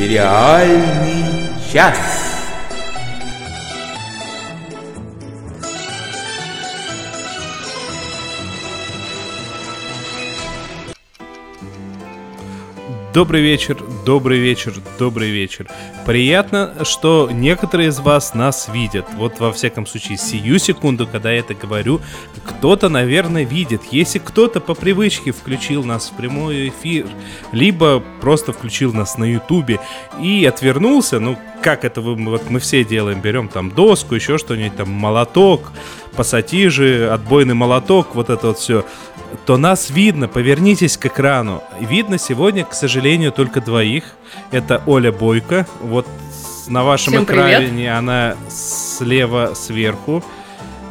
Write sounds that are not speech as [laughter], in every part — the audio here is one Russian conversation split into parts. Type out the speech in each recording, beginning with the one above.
Сериальный час. Добрый вечер, добрый вечер, добрый вечер. Приятно, что некоторые из вас нас видят. Вот во всяком случае, сию секунду, когда я это говорю, кто-то, наверное, видит. Если кто-то по привычке включил нас в прямой эфир, либо просто включил нас на ютубе и отвернулся, ну, как это вы, вот мы все делаем, берем там доску, еще что-нибудь, там молоток, пассатижи, отбойный молоток, вот это вот все то нас видно, повернитесь к экрану. Видно сегодня, к сожалению, только двоих. Это Оля Бойко, вот на вашем Всем экране привет. она слева сверху.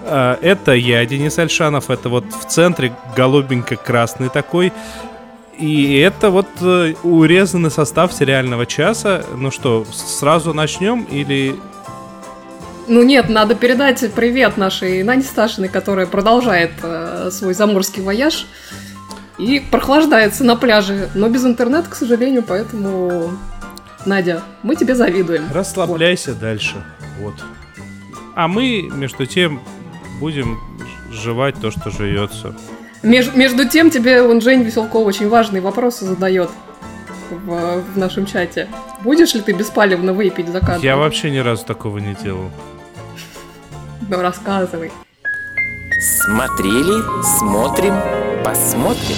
А, это я, Денис Альшанов, это вот в центре голубенько-красный такой. И это вот э, урезанный состав сериального часа. Ну что, сразу начнем или ну нет, надо передать привет нашей Нане Сташиной, которая продолжает э, свой заморский вояж и прохлаждается на пляже, но без интернета, к сожалению, поэтому, Надя, мы тебе завидуем. Расслабляйся вот. дальше, вот. А мы, между тем, будем жевать то, что жуется. Меж, между тем, тебе он Жень Веселков очень важные вопросы задает в, в нашем чате. Будешь ли ты беспалевно выпить за кадром? Я вообще ни разу такого не делал. Ну, рассказывай. Смотрели, смотрим, посмотрим.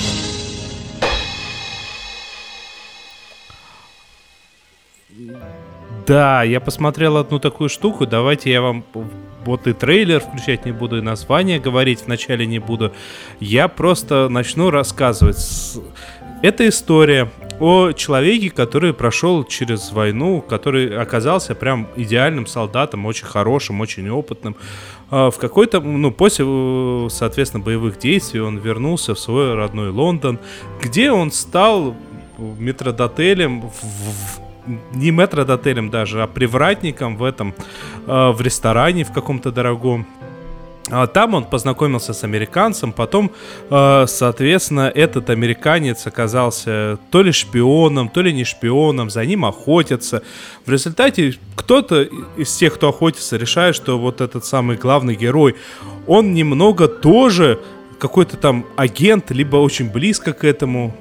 Да, я посмотрел одну такую штуку. Давайте я вам вот и трейлер включать не буду, и название говорить вначале не буду. Я просто начну рассказывать. Это история о человеке, который прошел через войну, который оказался прям идеальным солдатом, очень хорошим, очень опытным. А, в какой-то, ну, после, э, соответственно, боевых действий он вернулся в свой родной Лондон, где он стал метродотелем, в, не метродотелем даже, а привратником в этом, э, в ресторане в каком-то дорогом. А там он познакомился с американцем, потом, э, соответственно, этот американец оказался то ли шпионом, то ли не шпионом, за ним охотятся. В результате кто-то из тех, кто охотится, решает, что вот этот самый главный герой, он немного тоже какой-то там агент, либо очень близко к этому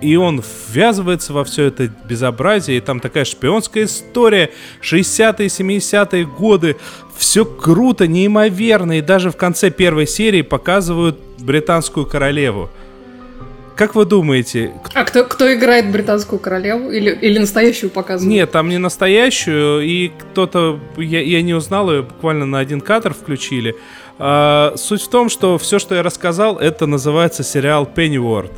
и он ввязывается во все это безобразие, и там такая шпионская история, 60-е, 70-е годы, все круто, неимоверно, и даже в конце первой серии показывают британскую королеву. Как вы думаете? А кто, кто играет британскую королеву? Или, или настоящую показывают? Нет, там не настоящую, и кто-то, я, я не узнал ее, буквально на один кадр включили. А, суть в том, что все, что я рассказал, это называется сериал Pennyworth.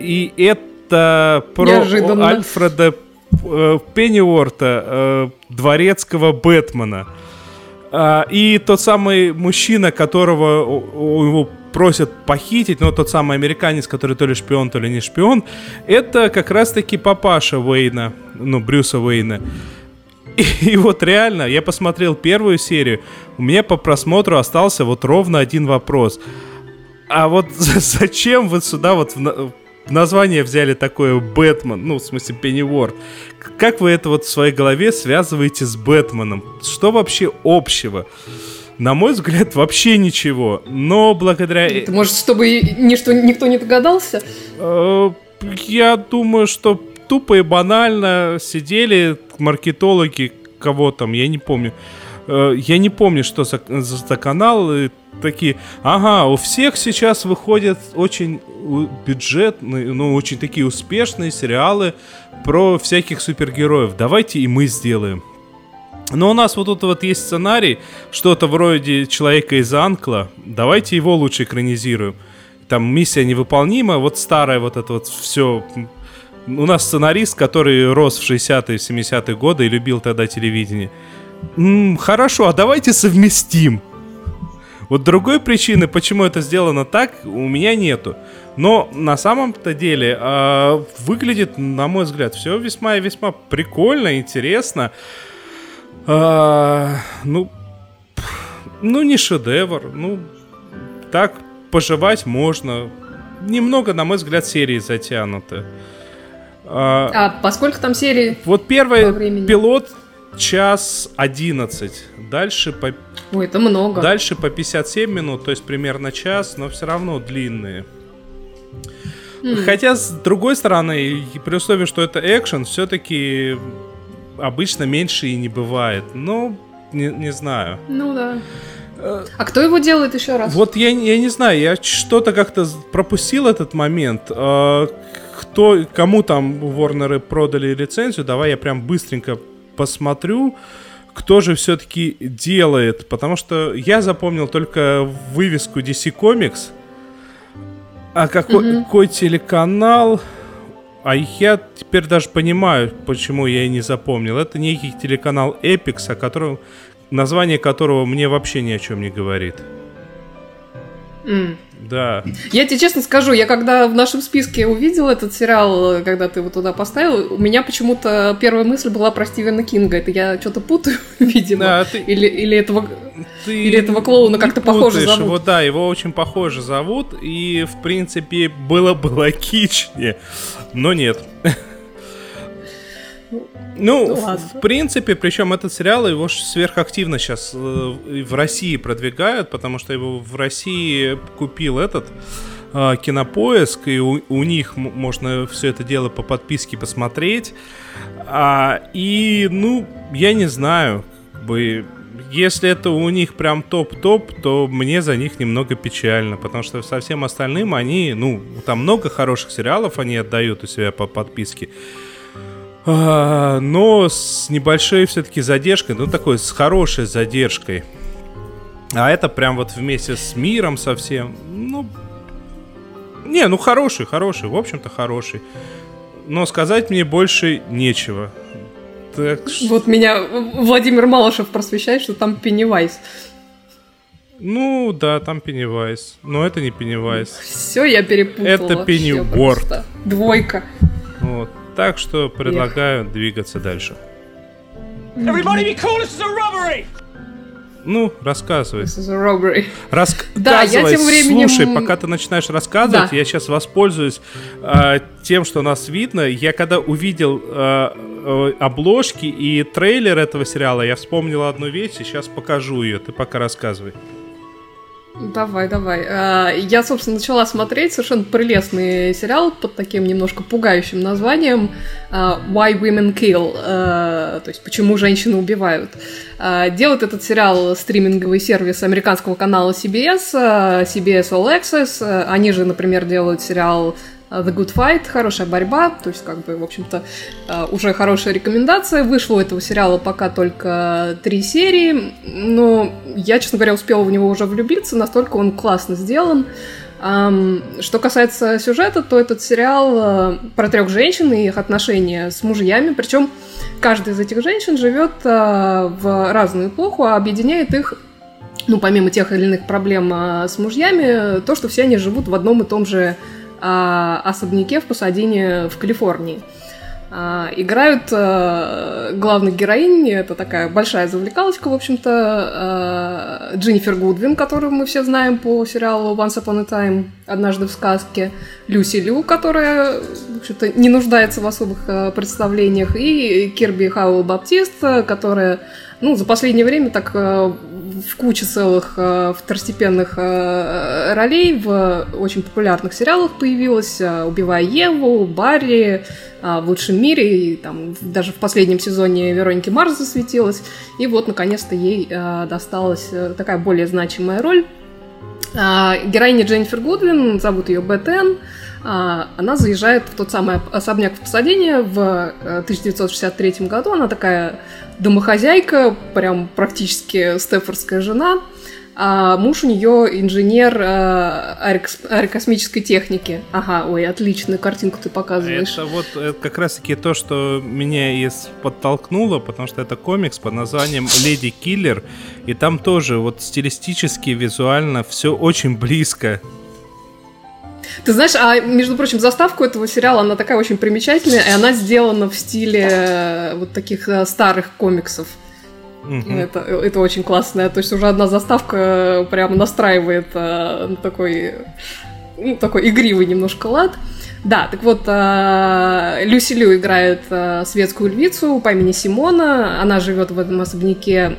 И это это про Неожиданно. Альфреда э, Пенниуорта, э, дворецкого Бэтмена. Э, и тот самый мужчина, которого его просят похитить, но тот самый американец, который то ли шпион, то ли не шпион, это как раз-таки папаша Уэйна, ну, Брюса Уэйна. И, [laughs] и вот реально, я посмотрел первую серию, у меня по просмотру остался вот ровно один вопрос. А вот [laughs] зачем вы сюда вот в, название взяли такое Бэтмен, ну, в смысле Пенниворд. Как вы это вот в своей голове связываете с Бэтменом? Что вообще общего? На мой взгляд, вообще ничего. Но благодаря... Ты, может, чтобы ничто, никто не догадался? Э, я думаю, что тупо и банально сидели маркетологи, кого там, я не помню. Э, я не помню, что за, за канал такие, ага, у всех сейчас выходят очень бюджетные, ну, очень такие успешные сериалы про всяких супергероев. Давайте и мы сделаем. Но у нас вот тут вот есть сценарий, что-то вроде Человека из Анкла. Давайте его лучше экранизируем. Там миссия невыполнима, вот старая вот это вот все. У нас сценарист, который рос в 60-е, 70-е годы и любил тогда телевидение. М-м, хорошо, а давайте совместим. Вот другой причины, почему это сделано так, у меня нету. Но на самом-то деле э, выглядит, на мой взгляд, все весьма и весьма прикольно, интересно. Э, ну, ну, не шедевр. Ну, так пожевать можно. Немного, на мой взгляд, серии затянуты. А, А поскольку там серии... вот первый пилот час 11. Дальше по, Ой, это много. дальше по 57 минут, то есть примерно час, но все равно длинные. Хотя, с другой стороны, при условии, что это экшен, все-таки обычно меньше и не бывает. Но не, не знаю. Ну да. А кто его делает еще раз? Вот я, я не знаю, я что-то как-то пропустил этот момент. А, Кто, кому там Ворнеры продали лицензию, давай я прям быстренько посмотрю, кто же все-таки делает. Потому что я запомнил только вывеску DC Comics. А какой, какой телеканал... А я теперь даже понимаю, почему я и не запомнил. Это некий телеканал Epix, о котором, название которого мне вообще ни о чем не говорит. М. Да. Я тебе честно скажу, я когда в нашем списке увидел этот сериал, когда ты его туда поставил, у меня почему-то первая мысль была про Стивена Кинга. Это я что-то путаю, [laughs] видимо. Да, ты- Или, или этого... Ты Или этого клоуна как-то похоже зовут. Его, да, его очень похоже зовут, и, в принципе, было бы логичнее, но нет. [laughs] Ну, Ну, в- ладно. в принципе, причем этот сериал его сверхактивно сейчас в России продвигают, потому что его в России купил этот а, кинопоиск, и у, у них можно все это дело по подписке посмотреть. А, и, ну, я не знаю, как бы, если это у них прям топ-топ, то мне за них немного печально, потому что со всем остальным они, ну, там много хороших сериалов они отдают у себя по подписке. А, но с небольшой все-таки задержкой, ну такой с хорошей задержкой. А это прям вот вместе с миром совсем, ну, не, ну хороший, хороший, в общем-то хороший. Но сказать мне больше нечего. Так что, Вот меня Владимир Малышев просвещает, что там Пеннивайз. ну да, там Пеннивайз, но это не Пеннивайз. Все, я перепутала. Это просто. Двойка. Вот. Так что предлагаю двигаться дальше. Everybody be cool, this is a robbery! Ну, рассказывай. This is a robbery. Рассказывай, Да, я тем временем- слушай, пока ты начинаешь рассказывать, Да. я сейчас воспользуюсь э, тем, что нас видно. Я когда увидел э, э, обложки и трейлер этого сериала, я вспомнил одну вещь, и сейчас покажу ее. Ты пока рассказывай. Давай, давай. А, Я, собственно, начала смотреть совершенно прелестный сериал под таким немножко пугающим названием а, Why Women Kill, а, то есть почему женщины убивают. Делает этот сериал стриминговый сервис американского канала CBS, CBS All Access. Они же, например, делают сериал The Good Fight, хорошая борьба, то есть, как бы, в общем-то, а, уже хорошая рекомендация. Вышло у этого сериала пока только три серии, но я, честно говоря, успела в него уже влюбиться, настолько он классно сделан. Что касается сюжета, то этот сериал а, про трех женщин и их отношения с мужьями, причем каждая из этих женщин живет в разную эпоху, а объединяет их ну, помимо тех или иных проблем с мужьями, то, что все они живут в одном и том же особняке в Пасадине в Калифорнии. А, играют а, главных героинь, это такая большая завлекалочка, в общем-то, а, Дженнифер Гудвин, которую мы все знаем по сериалу Once Upon a Time, «Однажды в сказке», Люси Лю, которая, в общем-то, не нуждается в особых а, представлениях, и Кирби Хауэлл Баптист, а, которая ну, за последнее время так в куче целых э, второстепенных э, ролей в очень популярных сериалах появилась. э, «Убивая Еву», «Барри», э, «В лучшем мире», и там даже в последнем сезоне Вероники Марс засветилась. И вот, наконец-то, ей э, досталась э, такая более значимая роль. А, Героиня Дженнифер Гудвин, зовут ее Бетен, а, она заезжает в тот самый особняк в Пасадене в э, 1963 году. Она такая домохозяйка, прям практически стефордская жена. А муж у нее инженер э, аэрокос- аэрокосмической техники. Ага, ой, отличную картинку ты показываешь. Это вот э, как раз-таки то, что меня и подтолкнуло, потому что это комикс под названием «Леди Киллер», и там тоже вот стилистически, визуально все очень близко. Ты знаешь, а между прочим, заставку этого сериала, она такая очень примечательная, и она сделана в стиле э, вот таких э, старых комиксов. Мгм. Это, это очень классно. То есть уже одна заставка э, прямо настраивает э, такой, ну, такой игривый немножко лад. Да, так вот, э, Люси Лю играет э, светскую львицу по имени Симона. Она живет в этом особняке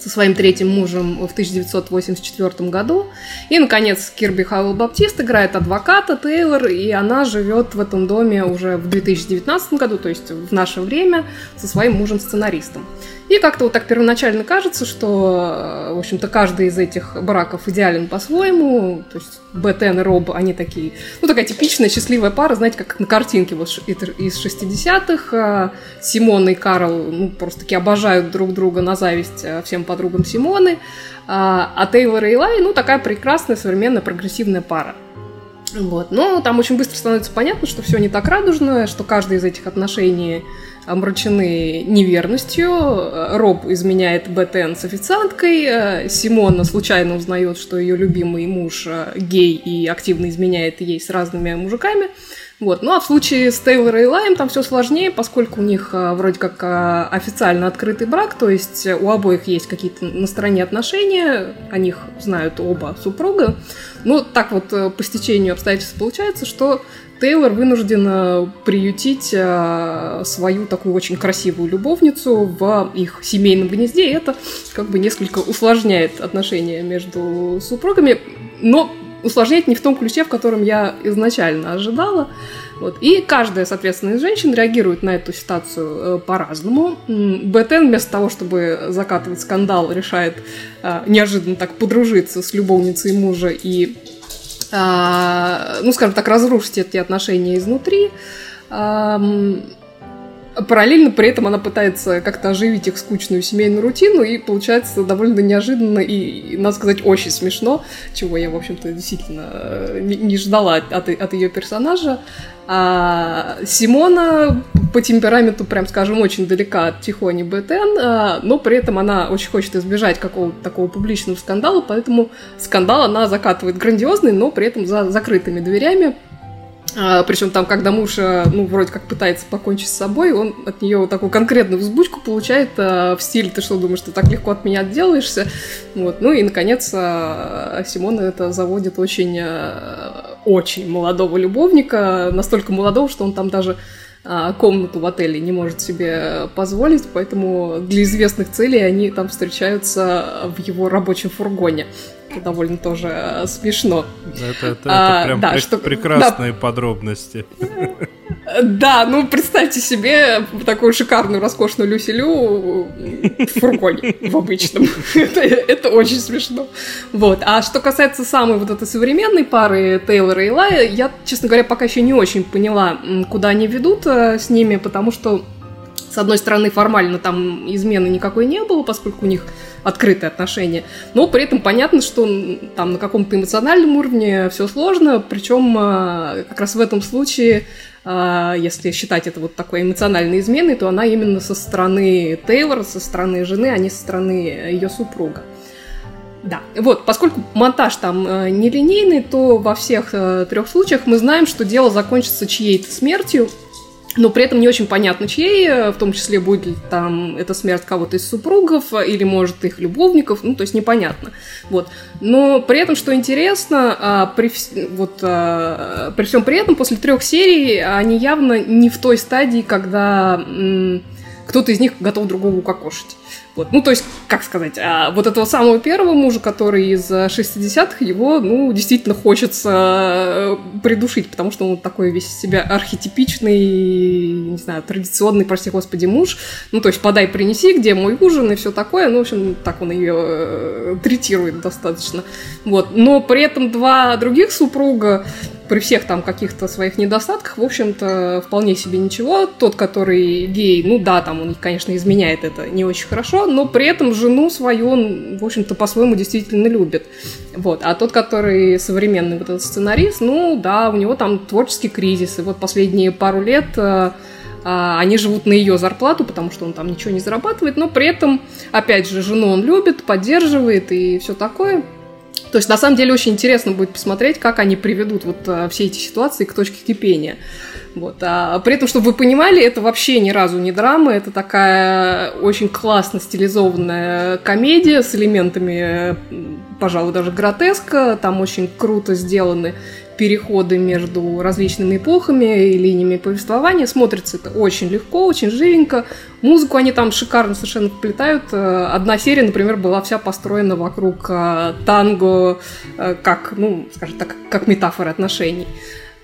со своим третьим мужем в 1984 году. И, наконец, Кирби Хауэлл Баптист играет адвоката Тейлор, и она живет в этом доме уже в 2019 году, то есть в наше время, со своим мужем-сценаристом. И как-то вот так первоначально кажется, что, в общем-то, каждый из этих браков идеален по-своему. То есть Бетен и Роб, они такие, ну, такая типичная счастливая пара, знаете, как на картинке вот из 60-х. А, Симон и Карл, ну, просто таки обожают друг друга на зависть а, всем подругам Симоны. А, а Тейлор и Элай, ну, такая прекрасная, современная, прогрессивная пара. Вот. Но там очень быстро становится понятно, что все не так радужно, что каждый из этих отношений омрачены неверностью. Роб изменяет БТН с официанткой. Симона случайно узнает, что ее любимый муж э, гей и активно изменяет ей с разными мужиками. Вот. Ну а в случае с Тейлор и Лайм там все сложнее, поскольку у них а, вроде как а, официально открытый брак, то есть у обоих есть какие-то на стороне отношения, о них знают оба супруга. Ну так вот э, по стечению обстоятельств получается, что Тейлор вынуждена приютить а, свою такую очень красивую любовницу в их семейном гнезде, и это как бы несколько усложняет отношения между супругами, но усложняет не в том ключе, в котором я изначально ожидала. Вот. И каждая, соответственно, из женщин реагирует на эту ситуацию э, по-разному. Бетен вместо того, чтобы закатывать скандал, решает э, неожиданно так подружиться с любовницей мужа и, э, ну, скажем так, разрушить эти отношения изнутри. Параллельно при этом она пытается как-то оживить их скучную семейную рутину, и получается довольно неожиданно и, надо сказать, очень смешно, чего я, в общем-то, действительно э, не, ждала от, от ее персонажа. А Симона по темпераменту, прям скажем, очень далека от Тихони Бетен, а, но при этом она очень хочет избежать какого-то такого публичного скандала, поэтому скандал она закатывает грандиозный, но при этом за закрытыми дверями, а, причем там, когда муж, э, ну, вроде как пытается покончить с собой, он от нее вот такую конкретную взбучку получает а, в стиле «ты что, думаешь, ты так легко от меня отделаешься?» Вот. Ну и, наконец, а, Симона это заводит очень, а, очень молодого любовника, настолько молодого, что он там даже комнату в отеле не может себе позволить, поэтому для известных целей они там встречаются в его рабочем фургоне. Это довольно тоже э, смешно. Это, это, а, это прям да, пре- что, прекрасные да. подробности. Да, ну представьте себе такую шикарную, роскошную Люсилю в фургоне, в обычном. это, это очень смешно. Вот. А что касается самой вот этой современной пары Тейлора и Лая, я, честно говоря, пока еще не очень поняла, куда они ведут э, с ними, потому что с одной стороны, формально там измены никакой не было, поскольку у них открытые отношения, но при этом понятно, что там на каком-то эмоциональном уровне все сложно, причем а, как раз в этом случае, а, если считать это вот такой эмоциональной изменой, то она именно со стороны Тейлора, со стороны жены, а не со стороны ее супруга. Да, вот, поскольку монтаж там э, нелинейный, то во всех э, трех случаях мы знаем, что дело закончится чьей-то смертью, но при этом не очень понятно, чьей, э, в том числе будет ли там эта смерть кого-то из супругов э, или, может, их любовников, ну, то есть непонятно. Вот. Но при этом, что интересно, а, при, вот, а, при всем при этом, после трех серий они явно не в той стадии, когда кто-то из них готов другого укокошить. Вот. Ну, то есть, как сказать, а вот этого самого первого мужа, который из 60-х, его, ну, действительно хочется э, придушить, потому что он такой весь себя архетипичный, не знаю, традиционный, прости господи, муж. Ну, то есть, подай, принеси, где мой ужин и все такое. Ну, в общем, так он ее э, третирует достаточно. Вот. Но при этом два других супруга, при всех там каких-то своих недостатках, в общем-то, вполне себе ничего. Тот, который гей, ну да, там он, конечно, изменяет это не очень хорошо, но при этом жену свою он, в общем-то, по-своему действительно любит. Вот. А тот, который современный вот этот сценарист, ну да, у него там творческий кризис. И вот последние пару лет э, а, они живут на ее зарплату, потому что он там ничего не зарабатывает, но при этом, опять же, жену он любит, поддерживает и все такое. То есть, на самом деле, очень интересно будет посмотреть, как они приведут вот а, все эти ситуации к точке кипения. Вот. А при этом, чтобы вы понимали, это вообще ни разу не драма, это такая очень классно стилизованная комедия с элементами, пожалуй, даже гротеска, там очень круто сделаны переходы между различными эпохами и линиями повествования. Смотрится это очень легко, очень живенько. Музыку они там шикарно совершенно вплетают. Э, одна серия, например, была вся построена вокруг э, танго, э, как, ну, скажем так, как метафора отношений.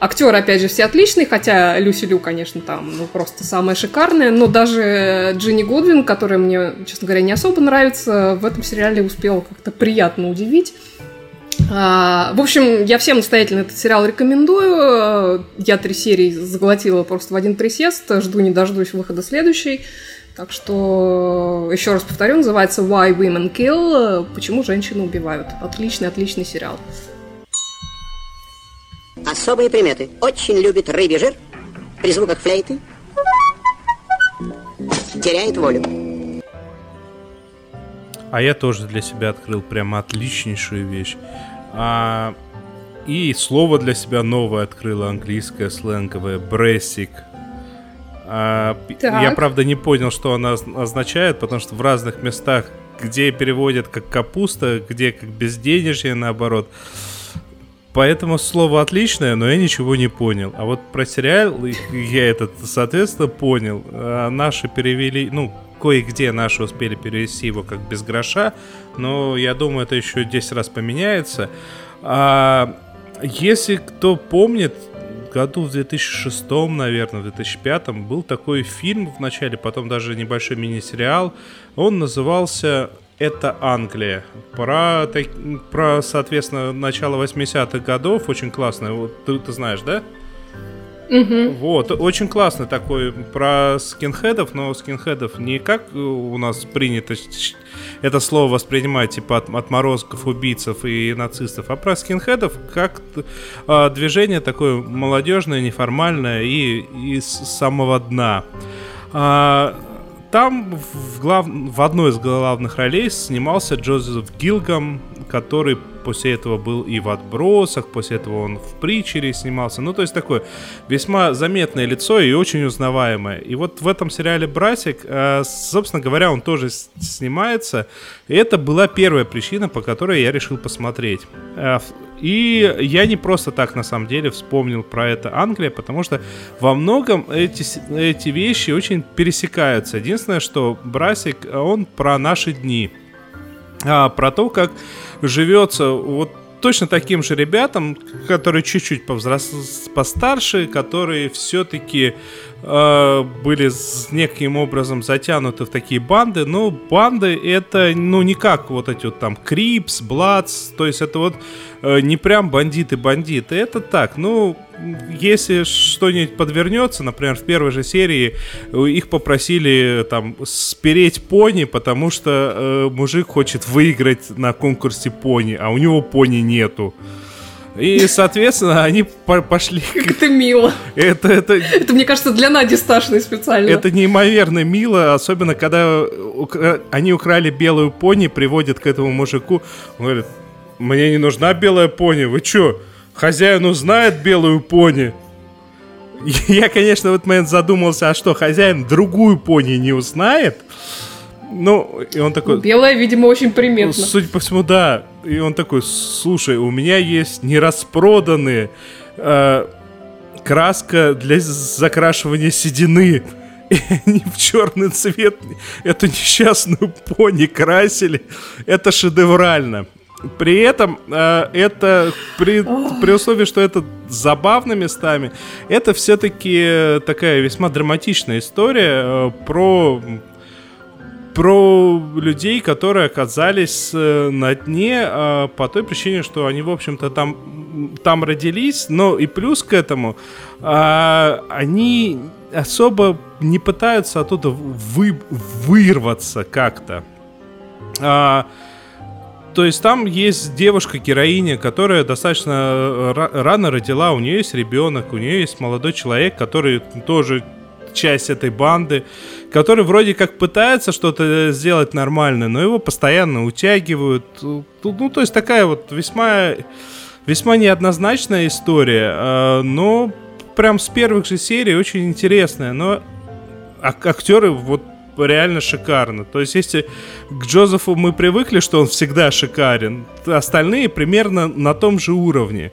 Актеры, опять же, все отличные, хотя Люси Лю, конечно, там, ну, просто самая шикарная, но даже Джинни Годвин, которая мне, честно говоря, не особо нравится, в этом сериале успела как-то приятно удивить. А, в общем, я всем настоятельно этот сериал рекомендую. Я три серии заглотила просто в один присест. Жду не дождусь выхода следующей. Так что, еще раз повторю, называется Why Women Kill. Почему женщины убивают. Отличный, отличный сериал. Особые приметы. Очень любит рыбий жир. При звуках флейты. Теряет волю. А я тоже для себя открыл прямо отличнейшую вещь. А, и слово для себя новое открыло, английское, сленговое, брессик. А, я, правда, не понял, что она означает, потому что в разных местах, где переводят как капуста, где как безденежье, наоборот, Поэтому слово отличное, но я ничего не понял. А вот про сериал я этот, соответственно, понял. А наши перевели, ну, кое-где наши успели перевести его как без гроша, но я думаю, это еще 10 раз поменяется. А если кто помнит, году в 2006, наверное, в 2005 был такой фильм в начале, потом даже небольшой мини-сериал. Он назывался это Англия. Про, про соответственно, начало 80-х годов. Очень классно. Вот, ты, ты знаешь, да? Угу. Вот, очень классный такой про скинхедов, но скинхедов не как у нас принято это слово воспринимать, типа от отморозков, убийцев и нацистов, а про скинхедов как а, движение такое молодежное, неформальное и из самого дна. А, там в, глав... в одной из главных ролей снимался Джозеф Гилгам, который после этого был и в «Отбросах», после этого он в «Притчере» снимался. Ну, то есть такое весьма заметное лицо и очень узнаваемое. И вот в этом сериале «Братик», э, собственно говоря, он тоже снимается. И это была первая причина, по которой я решил посмотреть. И я не просто так, на самом деле, вспомнил про это Англия, потому что во многом эти, эти вещи очень пересекаются. Единственное, что Brassic, он про наши дни. А, про то, как живется вот точно таким же ребятам, которые чуть-чуть повзрос... постарше, которые все-таки э, были с неким образом затянуты в такие банды. Но банды это, ну, не как вот эти вот там Crips, Bloods, то есть это вот э, не прям бандиты-бандиты. Это так, ну, если что-нибудь подвернется, например, в первой же серии э, их попросили там спереть пони, потому что э, мужик хочет выиграть на конкурсе пони, а у него пони нету. И, соответственно, они по пошли... Как это мило. Это, это... это, мне кажется, для Нади Сташиной специально. Это неимоверно мило, особенно когда укра... они украли белую пони, приводят к этому мужику. Он говорит, мне не нужна белая пони, вы чё? Хозяин узнает белую пони. Я, конечно, в этот момент задумался, а что, хозяин другую пони не узнает? Ну, и он такой... Белая, видимо, очень приметно. Судя по всему, да. И он такой, слушай, у меня есть нераспроданные э, краска для закрашивания седины. [laughs] И они в черный цвет эту несчастную пони красили. Это шедеврально. При этом э, это при, при условии, что это забавно местами, это все-таки такая весьма драматичная история э, про про людей, которые оказались э, на дне э, по той причине, что они, в общем-то, там, там родились, но и плюс к этому э, они особо не пытаются оттуда вы, вырваться как-то. А, то есть там есть девушка-героиня, которая достаточно рано родила, у нее есть ребенок, у нее есть молодой человек, который тоже часть этой банды, который вроде как пытается что-то сделать нормально, но его постоянно утягивают. Ну, то есть такая вот весьма, весьма неоднозначная история, а, но прям с первых же серий очень интересная, но актеры вот реально шикарно. То есть, если к Джозефу мы привыкли, что он всегда шикарен, остальные примерно на том же уровне.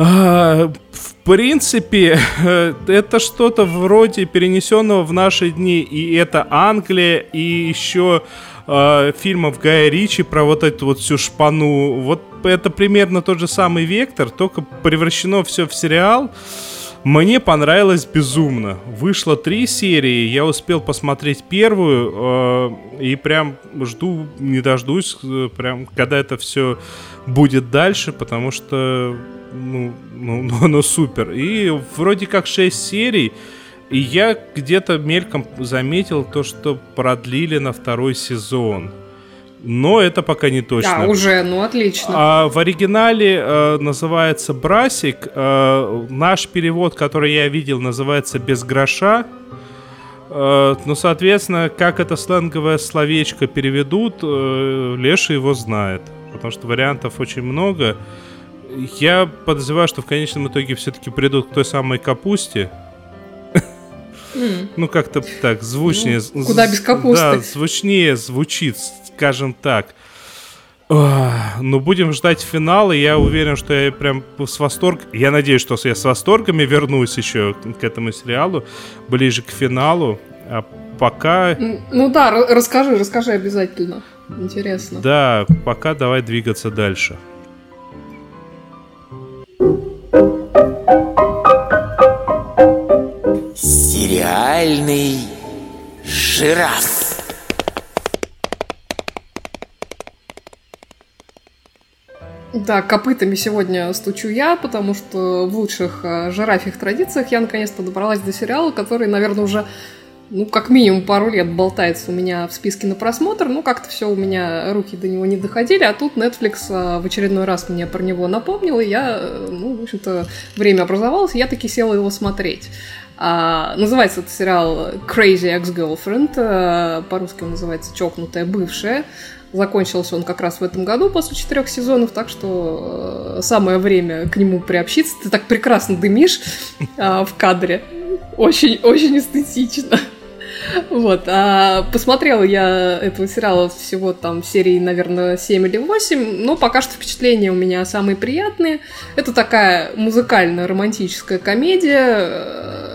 А, в принципе, [laughs] это что-то вроде перенесенного в наши дни. И это Англия, и еще э, фильмов Гая Ричи про вот эту вот всю шпану. Вот это примерно тот же самый вектор, только превращено все в сериал. Мне понравилось безумно. Вышло три серии, я успел посмотреть первую э, и прям жду, не дождусь, э, прям когда это все будет дальше, потому что ну, ну, [laughs] ну, ну супер. И вроде как 6 серий. И я где-то мельком заметил то, что продлили на второй сезон. Но это пока не точно. Да, уже, ну отлично. А в оригинале э, называется Брасик. Э, наш перевод, который я видел, называется Без гроша. Э, ну, соответственно, как это сленговое словечко переведут, э, Леша его знает. Потому что вариантов очень много. Я подозреваю, что в конечном итоге все-таки придут к той самой капусте. Ну, как-то так, звучнее. Ну, куда без капусты? Да, звучнее звучит, скажем так. Ну, будем ждать финала. Я уверен, что я прям с восторгом... Я надеюсь, что я с восторгами вернусь еще к этому сериалу, ближе к финалу. А пока... Ну да, расскажи, расскажи обязательно. Интересно. Да, пока давай двигаться дальше. Сериальный жираф. Да, копытами сегодня стучу я, потому что в лучших э, жирафих традициях я наконец-то добралась до сериала, который, наверное, уже ну, как минимум пару лет болтается у меня в списке на просмотр, ну, как-то все у меня руки до него не доходили, а тут Netflix а, в очередной раз мне про него напомнил, и я, э, ну, в общем-то, время образовалось, и я таки села его смотреть. А, называется этот сериал Crazy Ex-Girlfriend, а, по-русски он называется «Чокнутая бывшая». Закончился он как раз в этом году после четырех сезонов, так что э, самое время к нему приобщиться. Ты так прекрасно дымишь э, в кадре. Очень, очень эстетично. Вот, а посмотрела я этого сериала всего там серии, наверное, 7 или 8, но пока что впечатления у меня самые приятные. Это такая музыкальная романтическая комедия,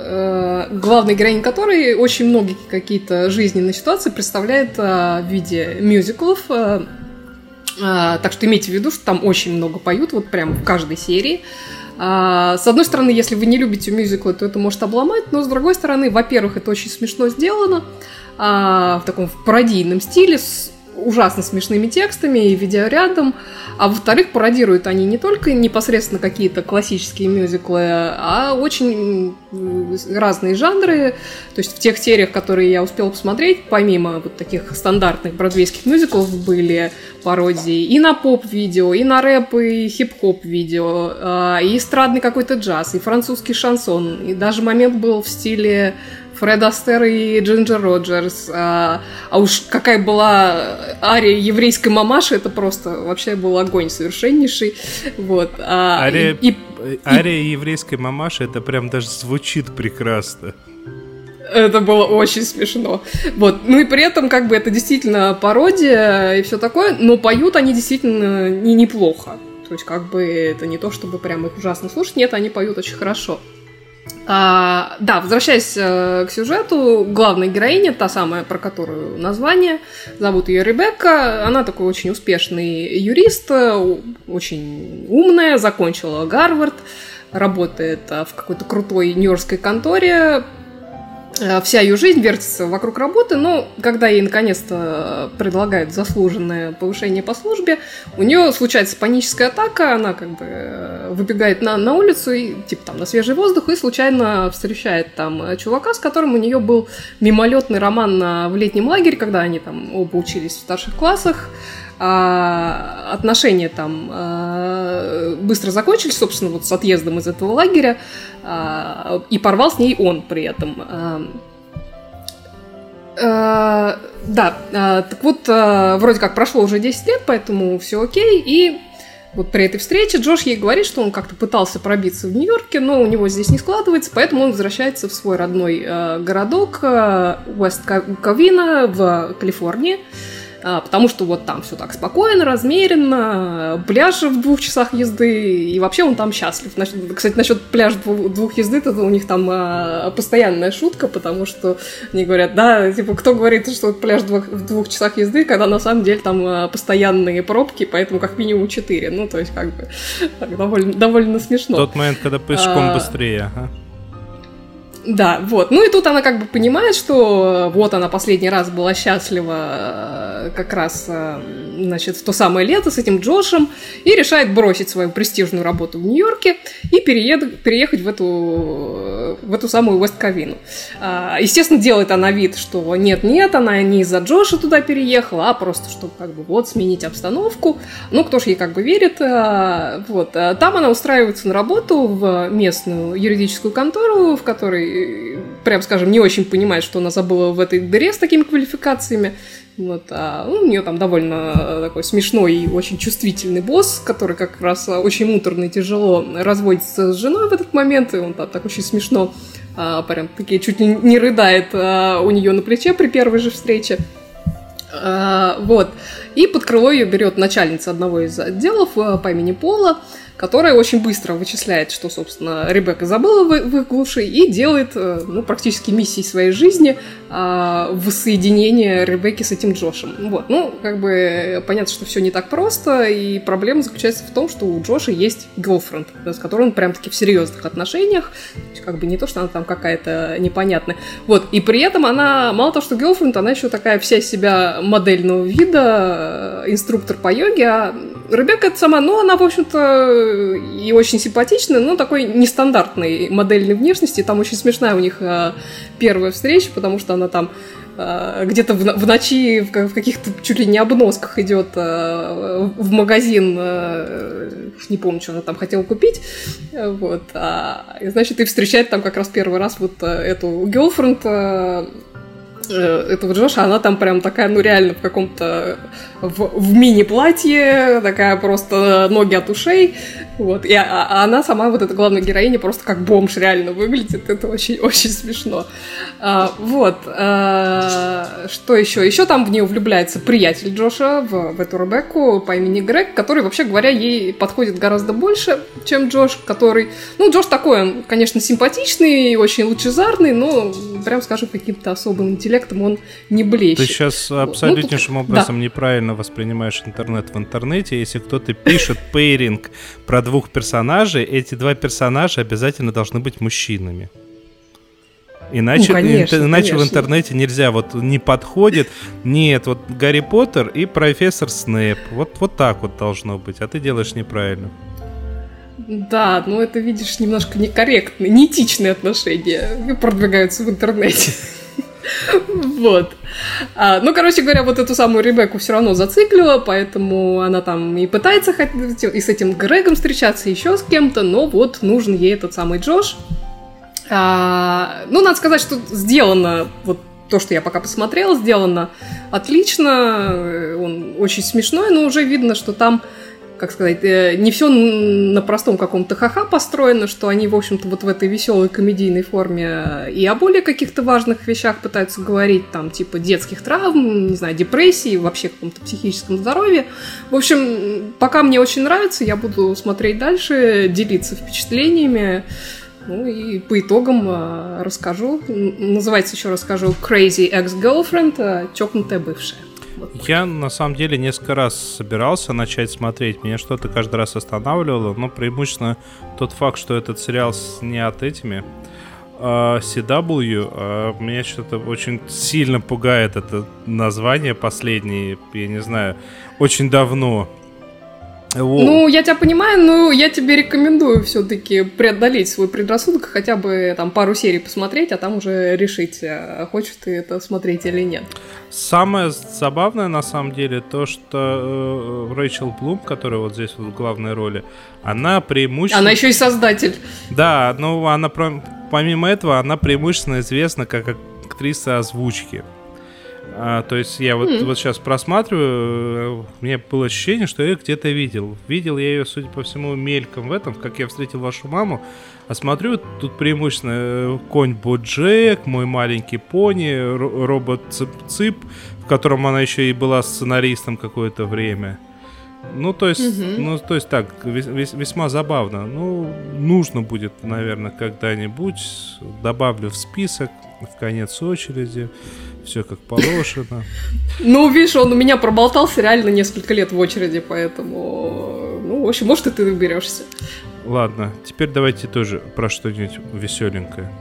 э, главной героинь которой очень многие какие-то жизненные ситуации представляет э, в виде мюзиклов. Э, так что имейте в виду, что там очень много поют, вот прям в каждой серии. А, с одной стороны, если вы не любите мюзиклы, то это может обломать, но с другой стороны, во-первых, это очень смешно сделано, а, в таком пародийном стиле, с ужасно смешными текстами и видеорядом, а во-вторых, пародируют они не только непосредственно какие-то классические мюзиклы, а очень разные жанры. То есть в тех сериях, которые я успела посмотреть, помимо вот таких стандартных бродвейских мюзиклов, были пародии и на поп-видео, и на рэп, и хип-хоп видео, а, и эстрадный какой-то джаз, и французский шансон, и даже момент был в стиле Фред Астер и Джинджер Роджерс. А, а уж какая была ария еврейской мамаши, это просто вообще был огонь совершеннейший. Вот. А, ария, и, и, ария еврейской мамаши, это прям даже звучит прекрасно. Это было очень смешно. Вот. Ну и при этом, как бы, это действительно пародия и все такое, но поют они действительно не неплохо. То есть, как бы, это не то, чтобы прям их ужасно слушать. Нет, они поют очень хорошо. А, да, возвращаясь э, к сюжету, главная героиня, та самая, про которую название, зовут ее Ребекка, она такой очень успешный юрист, э, очень умная, закончила Гарвард, работает э, в какой-то крутой нью-йоркской конторе, вся ее жизнь вертится вокруг работы, но когда ей наконец-то предлагают заслуженное повышение по службе, у нее случается паническая атака, она как бы э, выбегает на, на улицу, и, типа там на свежий воздух, и случайно встречает там чувака, с которым у нее был мимолетный роман на, в летнем лагере, когда они там оба учились в старших классах, а, отношения там а, быстро закончились, собственно, вот с отъездом из этого лагеря, а, и порвал с ней он при этом. А, а, да, а, так вот, а, вроде как прошло уже 10 лет, поэтому все окей, и вот при этой встрече Джош ей говорит, что он как-то пытался пробиться в Нью-Йорке, но у него здесь не складывается, поэтому он возвращается в свой родной э, городок э, Уэст Ковина в Калифорнии, а, потому что вот там все так спокойно, размеренно, пляж в двух часах езды, и вообще он там счастлив. Кстати, насчет пляжа двух езды, это у них там а, постоянная шутка, потому что они говорят, да, типа, кто говорит, что пляж в двух часах езды, когда на самом деле там а, постоянные пробки, поэтому как минимум четыре. Ну, то есть, как бы, так, довольно, довольно смешно. Тот момент, когда пешком а... быстрее, ага. Да, вот. Ну и тут она как бы понимает, что вот она последний раз была счастлива э, как раз, э, значит, в то самое лето с этим Джошем и решает бросить свою престижную работу в Нью-Йорке и переед... переехать в эту, в эту самую Вест-Ковину. А, естественно, делает она вид, что нет-нет, она не из-за Джоша туда переехала, а просто, чтобы как бы вот сменить обстановку. Ну, кто ж ей как бы верит. Вот. Там она устраивается на работу в местную юридическую контору, в которой прям скажем, не очень понимает, что она забыла в этой дыре с такими квалификациями. Вот, а ну, у нее там довольно такой смешной и очень чувствительный босс, который как раз очень муторно и тяжело разводится с женой в этот момент, и он там так очень смешно а, прям такие чуть ли не рыдает а, у нее на плече при первой же встрече. А, вот. И под крыло ее берет начальница одного из отделов а, по имени Пола, которая очень быстро вычисляет, что, собственно, Ребекка забыла в, в их глуши и делает, э, ну, практически миссией своей жизни э, воссоединение Ребекки с этим Джошем. Вот, ну, как бы понятно, что все не так просто, и проблема заключается в том, что у Джоша есть girlfriend, с которой он прям-таки в серьезных отношениях, как бы не то, что она там какая-то непонятная. Вот, и при этом она, мало того, что girlfriend, она еще такая вся себя модельного вида, э, инструктор по йоге, а Ребекка это сама, ну, она, в общем-то, и очень симпатичная, но такой нестандартной модельной внешности. Там очень смешная у них а, первая встреча, потому что она там а, где-то в, ночи в, каких-то чуть ли не обносках идет а, в магазин, не помню, что она там хотела купить, вот, и, значит, и встречает там как раз первый раз вот эту girlfriend этого Джоша, она там прям такая, ну реально в каком-то в, в мини-платье, такая просто ноги от ушей, вот, и а, а она сама, вот эта главная героиня, просто как бомж реально выглядит, это очень-очень [laughs] смешно. А, вот, а, что еще? Еще там в нее влюбляется приятель Джоша, в, в эту Ребекку по имени Грег, который, вообще говоря, ей подходит гораздо больше, чем Джош, который, ну, Джош такой, он, конечно, симпатичный, очень лучезарный, но, прям скажем, каким-то особым интеллектом он не блещет. Ты сейчас абсолютнейшим ну, тут... образом да. неправильно воспринимаешь интернет в интернете. Если кто-то пишет пейринг про двух персонажей, эти два персонажа обязательно должны быть мужчинами. Иначе, ну, конечно, иначе конечно. в интернете нельзя, вот не подходит. Нет, вот Гарри Поттер и профессор Снейп. Вот, вот так вот должно быть, а ты делаешь неправильно. Да, ну это, видишь, немножко некорректные, неэтичные отношения продвигаются в интернете. Вот. А, ну, короче говоря, вот эту самую Ребекку все равно зациклила, поэтому она там и пытается и с этим Грегом встречаться, еще с кем-то, но вот нужен ей этот самый Джош. А, ну, надо сказать, что сделано вот то, что я пока посмотрела, сделано отлично, он очень смешной, но уже видно, что там как сказать, э, не все на простом каком-то ха-ха построено, что они, в общем-то, вот в этой веселой комедийной форме и о более каких-то важных вещах пытаются говорить, там, типа детских травм, не знаю, депрессии, вообще каком-то психическом здоровье. В общем, пока мне очень нравится, я буду смотреть дальше, делиться впечатлениями. Ну и по итогам э, расскажу. Называется еще расскажу Crazy Ex-Girlfriend, э, чокнутая бывшая. Я на самом деле несколько раз собирался начать смотреть. Меня что-то каждый раз останавливало, но преимущественно тот факт, что этот сериал снят этими uh, CW, uh, меня что-то очень сильно пугает это название последнее, я не знаю, очень давно. Вот. Ну, я тебя понимаю, но я тебе рекомендую все-таки преодолеть свой предрассудок, хотя бы там пару серий посмотреть, а там уже решить, э, хочешь ты это смотреть или нет. Самое забавное на самом деле то, что э, Рэйчел Блум, которая вот здесь вот в главной роли, она преимущественно... Она еще и создатель. Да, но она помимо этого, она преимущественно известна как актриса озвучки. А, то есть я вот, mm. вот сейчас просматриваю, э, меня было ощущение, что я ее где-то видел. Видел я ее, судя по всему, мельком в этом, как я встретил вашу маму. А смотрю, тут преимущественно э, конь Боджек, мой маленький пони, робот Цып-Цып, в котором она еще и была сценаристом какое-то время. Ну, то есть, угу. ну, то есть так, вес, вес, весьма забавно. Ну, нужно будет, наверное, когда-нибудь. Добавлю в список, в конец очереди. Все как положено. Ну, видишь, он у меня проболтался реально несколько лет в очереди, поэтому... Ну, в общем, может, и ты выберешься. Ладно, теперь давайте тоже про что-нибудь веселенькое.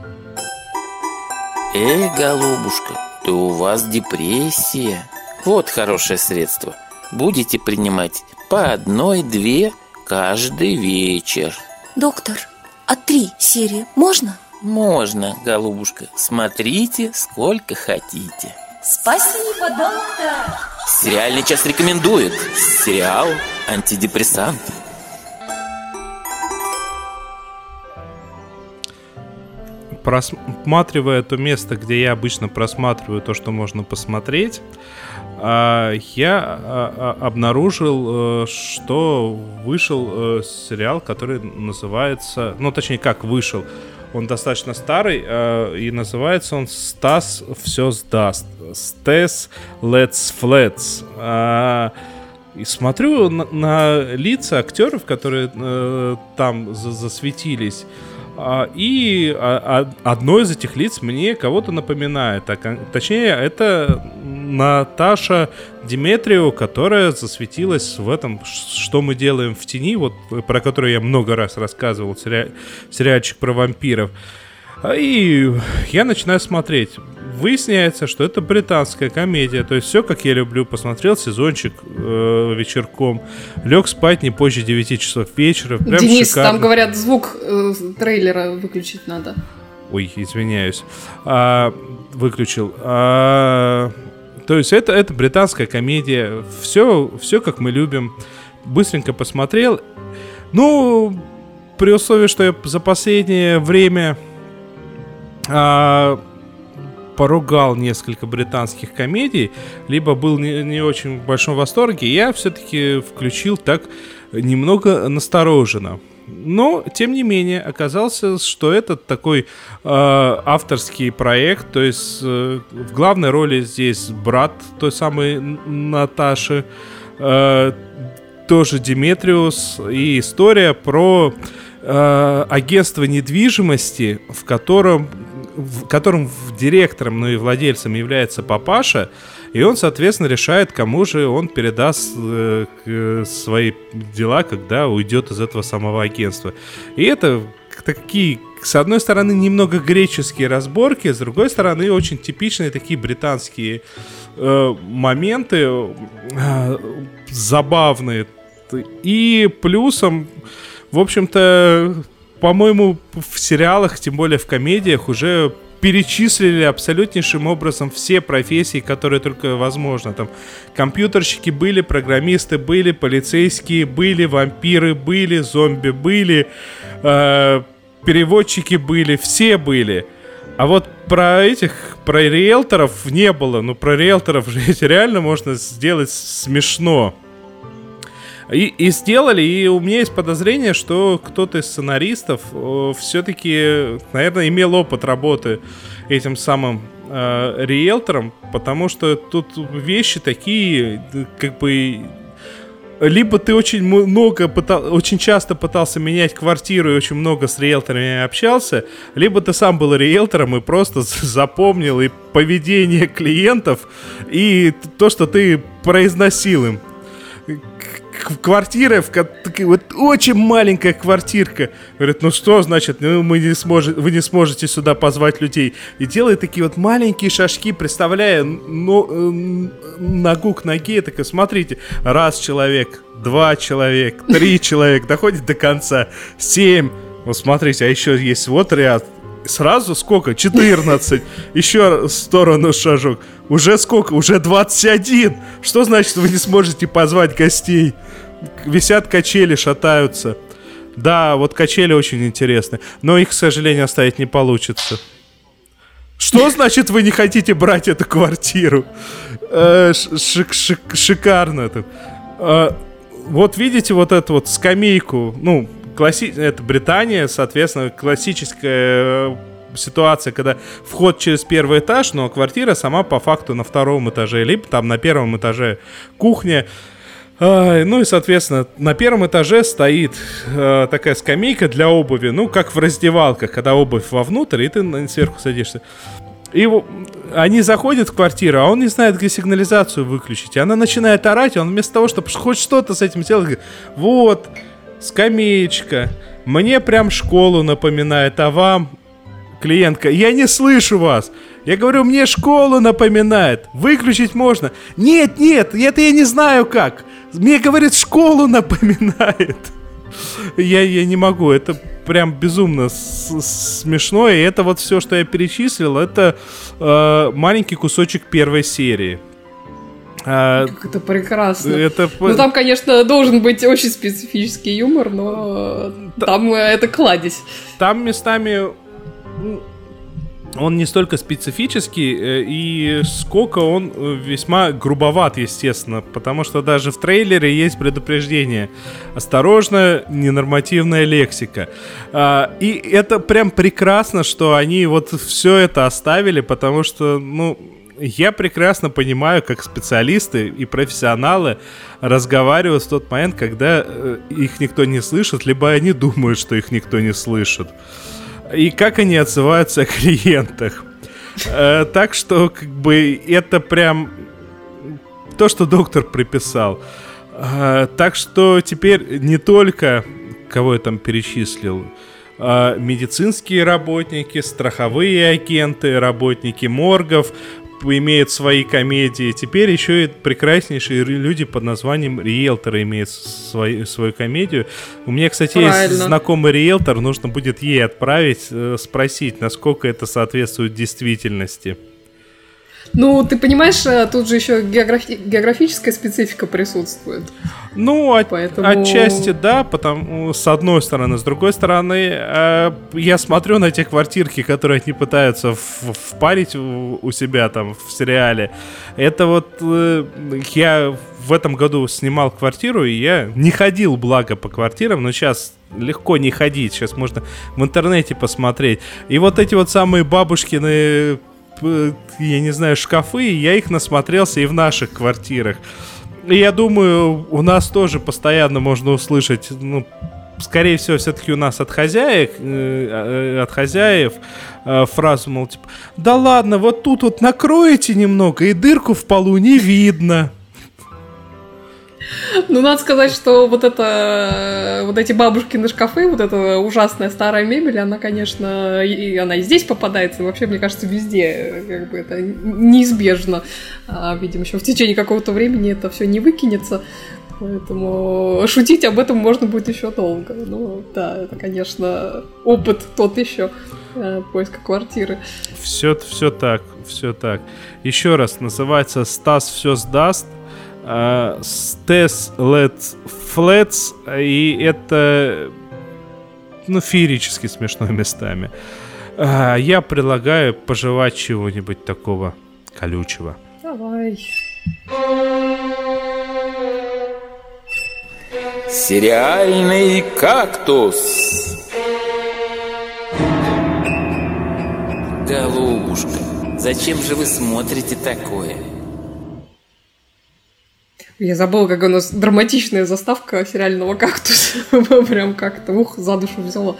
Эй, голубушка, то у вас депрессия. Вот хорошее средство. Будете принимать по одной-две каждый вечер. Доктор, а три серии можно? Можно, голубушка. Смотрите, сколько хотите. Спасибо, доктор. Сериальный час рекомендует. Сериал «Антидепрессант». просматривая то место, где я обычно просматриваю то, что можно посмотреть, а, я а, а, обнаружил, э, что вышел э, сериал, который называется, ну точнее как вышел, он достаточно старый, и называется он «Стас все сдаст». «Стас Let's Flats». И смотрю на, на лица актеров, которые э, там засветились, а, и а, а, одно из этих лиц мне кого-то напоминает. Точнее, это Наташа Диметрио, которая засветилась в этом «Что мы делаем в тени», вот про которую я много раз рассказывал, сери... сериальчик про вампиров. И я начинаю смотреть. Выясняется, что это британская комедия. То есть все, как я люблю. Посмотрел сезончик э, вечерком. Лег спать не позже 9 часов вечера. Прям Денис, шикарно. там говорят, звук э, трейлера выключить надо. Ой, извиняюсь. А, выключил. А, то есть это, это британская комедия. Все, все, как мы любим. Быстренько посмотрел. Ну, при условии, что я за последнее время а, поругал несколько британских комедий, либо был не, не очень в большом восторге, я все-таки включил так немного настороженно. Но, тем не менее, оказался, что это такой э, авторский проект, то есть э, в главной роли здесь брат той самой Наташи, э, тоже Диметриус, и история про э, агентство недвижимости, в котором в котором директором, ну и владельцем является папаша, и он, соответственно, решает, кому же он передаст э, свои дела, когда уйдет из этого самого агентства. И это такие, с одной стороны, немного греческие разборки, с другой стороны, очень типичные такие британские э, моменты, э, забавные. И плюсом, в общем-то, по-моему, в сериалах, тем более в комедиях, уже перечислили абсолютнейшим образом все профессии, которые только возможно. Там компьютерщики были, программисты были, полицейские были, вампиры были, зомби были, э, переводчики были, все были. А вот про этих, про риэлторов не было. Ну, про риэлторов [laughs] же реально можно сделать смешно. И, и сделали, и у меня есть подозрение, что кто-то из сценаристов все-таки, наверное, имел опыт работы этим самым э, риэлтором, потому что тут вещи такие, как бы либо ты очень много пытал, очень часто пытался менять квартиру и очень много с риэлторами общался, либо ты сам был риэлтором и просто запомнил и поведение клиентов, и то, что ты произносил им квартира, в вот очень маленькая квартирка. Говорит, ну что значит, ну, мы не сможем, вы не сможете сюда позвать людей. И делает такие вот маленькие шажки, представляя ну, э, ногу к ноге. Так смотрите, раз человек, два человек, три человек, доходит до конца, семь. Вот смотрите, а еще есть вот ряд, Сразу сколько? 14. Еще в сторону шажок. Уже сколько? Уже 21. Что значит, вы не сможете позвать гостей? Висят качели, шатаются. Да, вот качели очень интересны. Но их, к сожалению, оставить не получится. Что значит вы не хотите брать эту квартиру? Э, шик- шик- шикарно. это. Вот видите вот эту вот скамейку, ну, класси... это Британия, соответственно, классическая э, ситуация, когда вход через первый этаж, но квартира сама по факту на втором этаже, либо там на первом этаже кухня. Ну и, соответственно, на первом этаже стоит э, такая скамейка для обуви, ну, как в раздевалках, когда обувь вовнутрь, и ты сверху садишься. И они заходят в квартиру, а он не знает, где сигнализацию выключить. И она начинает орать, и он вместо того, чтобы хоть что-то с этим сделать, говорит, вот, скамеечка, мне прям школу напоминает, а вам, клиентка, я не слышу вас. Я говорю, мне школу напоминает. Выключить можно. Нет, нет, это я не знаю как. Мне, говорит, школу напоминает. Я, я не могу, это прям безумно смешно. И это вот все, что я перечислил, это э, маленький кусочек первой серии. А, Как это прекрасно. это Ну там, конечно, должен быть очень специфический юмор, но там э, это кладезь. там местами м, он не столько специфический, э, и сколько он э, весьма грубоват, естественно, потому что даже в трейлере есть предупреждение. Осторожно, ненормативная лексика. А, И это прям прекрасно, что они вот все это оставили, потому что, ну, я прекрасно понимаю, как специалисты и профессионалы разговаривают в тот момент, когда э, их никто не слышит, либо они думают, что их никто не слышит. И как они отзываются о клиентах. Э, Так что, как бы, это прям то, что доктор приписал. Э, Так что теперь не только, кого я там перечислил, медицинские работники, страховые агенты, работники моргов имеют свои комедии. Теперь еще и прекраснейшие люди под названием риэлторы имеют свою, свою комедию. У меня, кстати, есть Правильно. знакомый риэлтор, нужно будет ей отправить, э, спросить, насколько это соответствует действительности. Ну, ты понимаешь, э, тут же еще географи- географическая специфика присутствует. Ну, от- Поэтому- отчасти да, потому с одной стороны, с другой стороны, э, я смотрю на те квартирки, которые они пытаются в- впарить у, у себя там в сериале. Это вот э, я в этом году снимал квартиру, и я не ходил, благо, по квартирам, но сейчас легко не ходить, сейчас можно в интернете посмотреть. И вот эти вот самые бабушкины я не знаю, шкафы, я их насмотрелся и в наших квартирах. И я думаю, у нас тоже постоянно можно услышать, ну, скорее всего, все-таки у нас от хозяек, э, э, от хозяев э, фразу, мол, типа, да ладно, вот тут вот накроете немного, и дырку в полу не видно. Ну, надо сказать, что вот это, вот эти бабушкины шкафы, вот эта ужасная старая мебель, она, конечно, и она и здесь попадается, и вообще, мне кажется, везде, как бы это неизбежно. А, видимо, еще в течение какого-то времени это все не выкинется. Поэтому шутить об этом можно будет еще долго. Ну, да, это, конечно, опыт тот еще э, поиска квартиры. Все, все так, все так. Еще раз, называется Стас все сдаст. Э, Стес Let's Flats. И это ну, феерически смешно [laughs] местами. А, Я предлагаю пожевать чего-нибудь такого колючего. Давай. Сериальный кактус. Голубушка, зачем же вы смотрите такое? Я забыла, как у нас драматичная заставка сериального кактуса. [laughs] Прям как-то, ух, за душу взяла.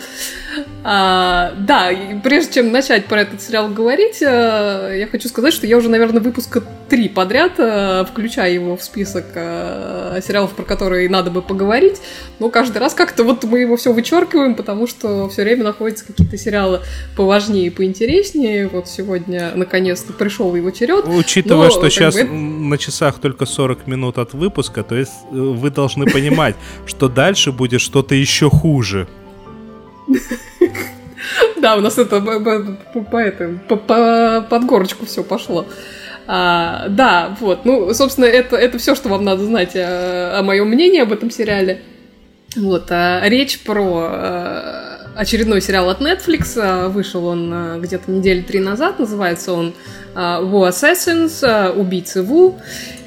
А, да, прежде чем начать про этот сериал говорить, э, я хочу сказать, что я уже, наверное, выпуска три подряд, э, включая его в список э, сериалов, про которые надо бы поговорить. Но каждый раз как-то вот мы его все вычеркиваем, потому что все время находятся какие-то сериалы поважнее и поинтереснее. Вот сегодня наконец-то пришел его черед. Учитывая, Но, что сейчас бы, на часах только 40 минут от выпуска, то есть э, вы должны понимать, что дальше будет что-то еще хуже. [laughs] Да, у нас это по, по- по по- по- под горочку все пошло. А, да, вот. Ну, собственно, это, это все, что вам надо знать о, о моем мнении об этом сериале. Вот, а речь про э, очередной сериал от Netflix. а, Вышел он а, где-то недели три назад. Называется он а, Wu Assassins, а, убийцы Ву.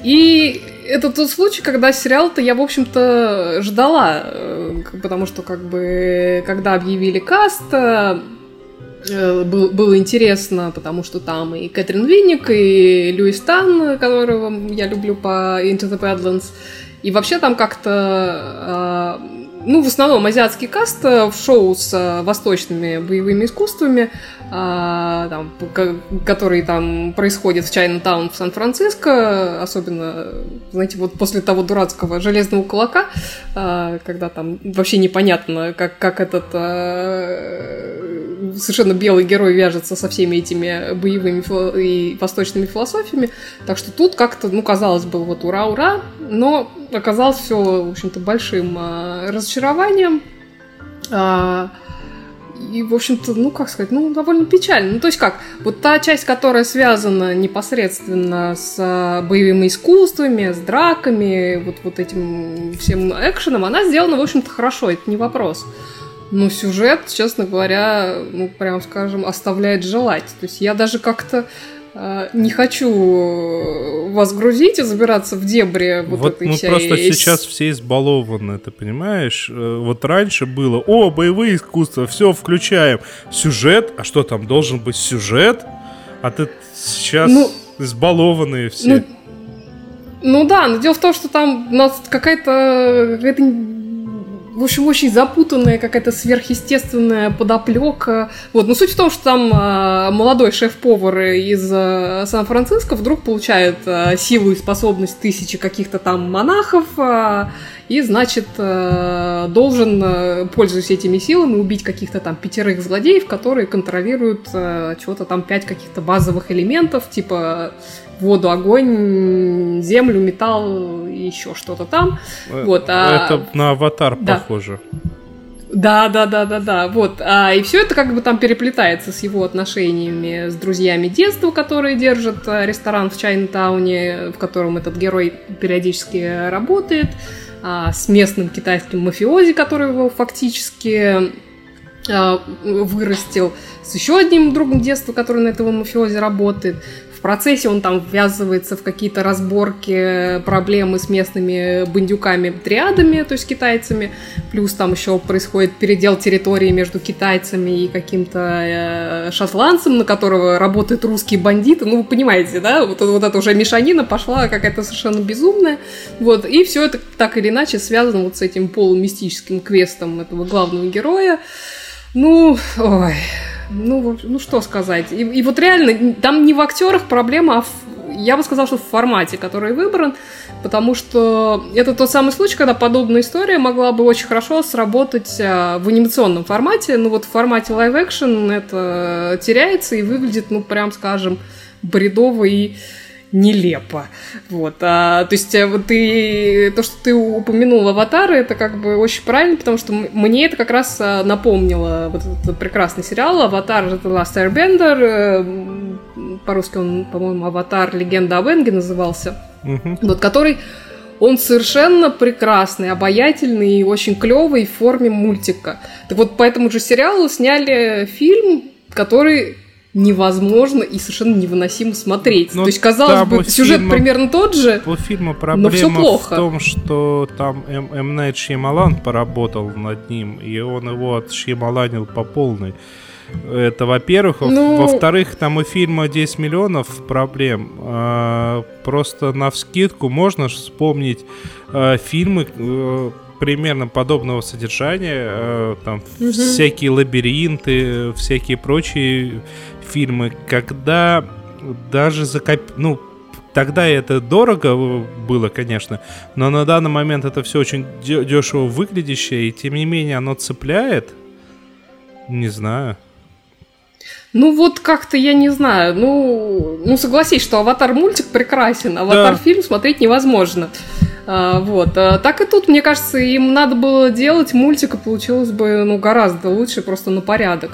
И это тот случай, когда сериал-то я, в общем-то, ждала. э, Потому что, как бы, когда объявили каст, э, э, был- было интересно, потому что там и Кэтрин Винник, и Льюис Тан, которого я люблю по Into the Badlands. И вообще там как-то, э, ну, в основном азиатский каст э, в шоу с э, восточными боевыми искусствами, а, там, ко- который там происходит в Чайна-таун в Сан-Франциско, особенно, знаете, вот после того дурацкого железного кулака, а, когда там вообще непонятно, как, как этот а, совершенно белый герой вяжется со всеми этими боевыми и восточными философиями. Так что тут как-то, ну, казалось бы, вот ура-ура, но оказалось все, в общем-то, большим а, разочарованием. А, и, в общем-то, ну, как сказать, ну, довольно печально. Ну, то есть как, вот та часть, которая связана непосредственно с а, боевыми искусствами, с драками, вот, вот этим всем экшеном, она сделана, в общем-то, хорошо, это не вопрос. Но сюжет, честно говоря, ну, прям скажем, оставляет желать. То есть я даже как-то а, не хочу вас грузить и забираться в дебри вот, Вот этой мы всей... просто сейчас все избалованы, ты понимаешь? Э, Вот раньше было, о, боевые искусства, все, включаем. Сюжет, а что там, должен быть сюжет? А ты сейчас Ну, избалованные все. Ну, ну да, но дело в том, что там у нас какая-то, какая-то в общем, очень запутанная, какая-то сверхъестественная подоплека. Вот. Но суть в том, что там а, молодой шеф-повар из а, Сан-Франциско вдруг получает а, силу и способность тысячи каких-то там монахов, и, значит, должен, пользуясь этими силами, убить каких-то там пятерых злодеев, которые контролируют чего-то там пять каких-то базовых элементов, типа воду, огонь, землю, металл и еще что-то там. Э, Вот, а- Это на аватар Да. похоже. Да, да, да, да, да. Вот. А, и все это как бы там переплетается с его отношениями с друзьями детства, которые держат а, ресторан в Чайнатауне, в котором этот герой периодически работает, а, с местным китайским мафиози, который его фактически а, вырастил, с еще одним другом детства, который на этого мафиози работает. Процессе он там ввязывается в какие-то разборки, проблемы с местными бандюками-триадами, то есть китайцами. Плюс там еще происходит передел территории между китайцами и каким-то э, шотландцем, на которого работают русские бандиты. Ну, вы понимаете, да? Вот, вот эта уже мешанина пошла какая-то совершенно безумная. Вот. И все это так или иначе связано вот с этим полумистическим квестом этого главного героя. Ну, ой, ну, ну что сказать. И, и вот реально, там не в актерах проблема, а в, я бы сказала, что в формате, который выбран, потому что это тот самый случай, когда подобная история могла бы очень хорошо сработать а, в анимационном формате, ну вот в формате live-action это теряется и выглядит, ну прям скажем, бредово и нелепо. Вот. А, то есть, а, вот ты, то, что ты упомянул аватары, это как бы очень правильно, потому что мне это как раз а, напомнило вот этот прекрасный сериал Аватар The Last Airbender. э, По-русски он, по-моему, Аватар Легенда об Энге назывался. Мгм. Вот, который он совершенно прекрасный, обаятельный и очень клевый в форме мультика. Так вот, по этому же сериалу сняли фильм, который невозможно и совершенно невыносимо смотреть. Ну, То есть, казалось бы, сюжет фильма- примерно тот же. У фильма проблема плохо. в том, что там М. М. Найт Шьямалан поработал над ним, и он его отшьямаланил по полной. Это во-первых. Во- Ну- Во-вторых, там у фильма 10 миллионов проблем. А, Просто на вскидку можно вспомнить а, фильмы э, примерно подобного содержания. э, Там Мгм. всякие лабиринты, всякие прочие фильмы, когда даже закоп... ну, Тогда это дорого было, конечно, но на данный момент это все очень дешево выглядящее, и тем не менее оно цепляет. Не знаю. Ну вот как-то я не знаю. Ну, ну согласись, что Аватар мультик прекрасен, Аватар фильм смотреть невозможно. А, вот. А, так и тут, мне кажется, им надо было делать мультик, и получилось бы ну, гораздо лучше, просто на порядок.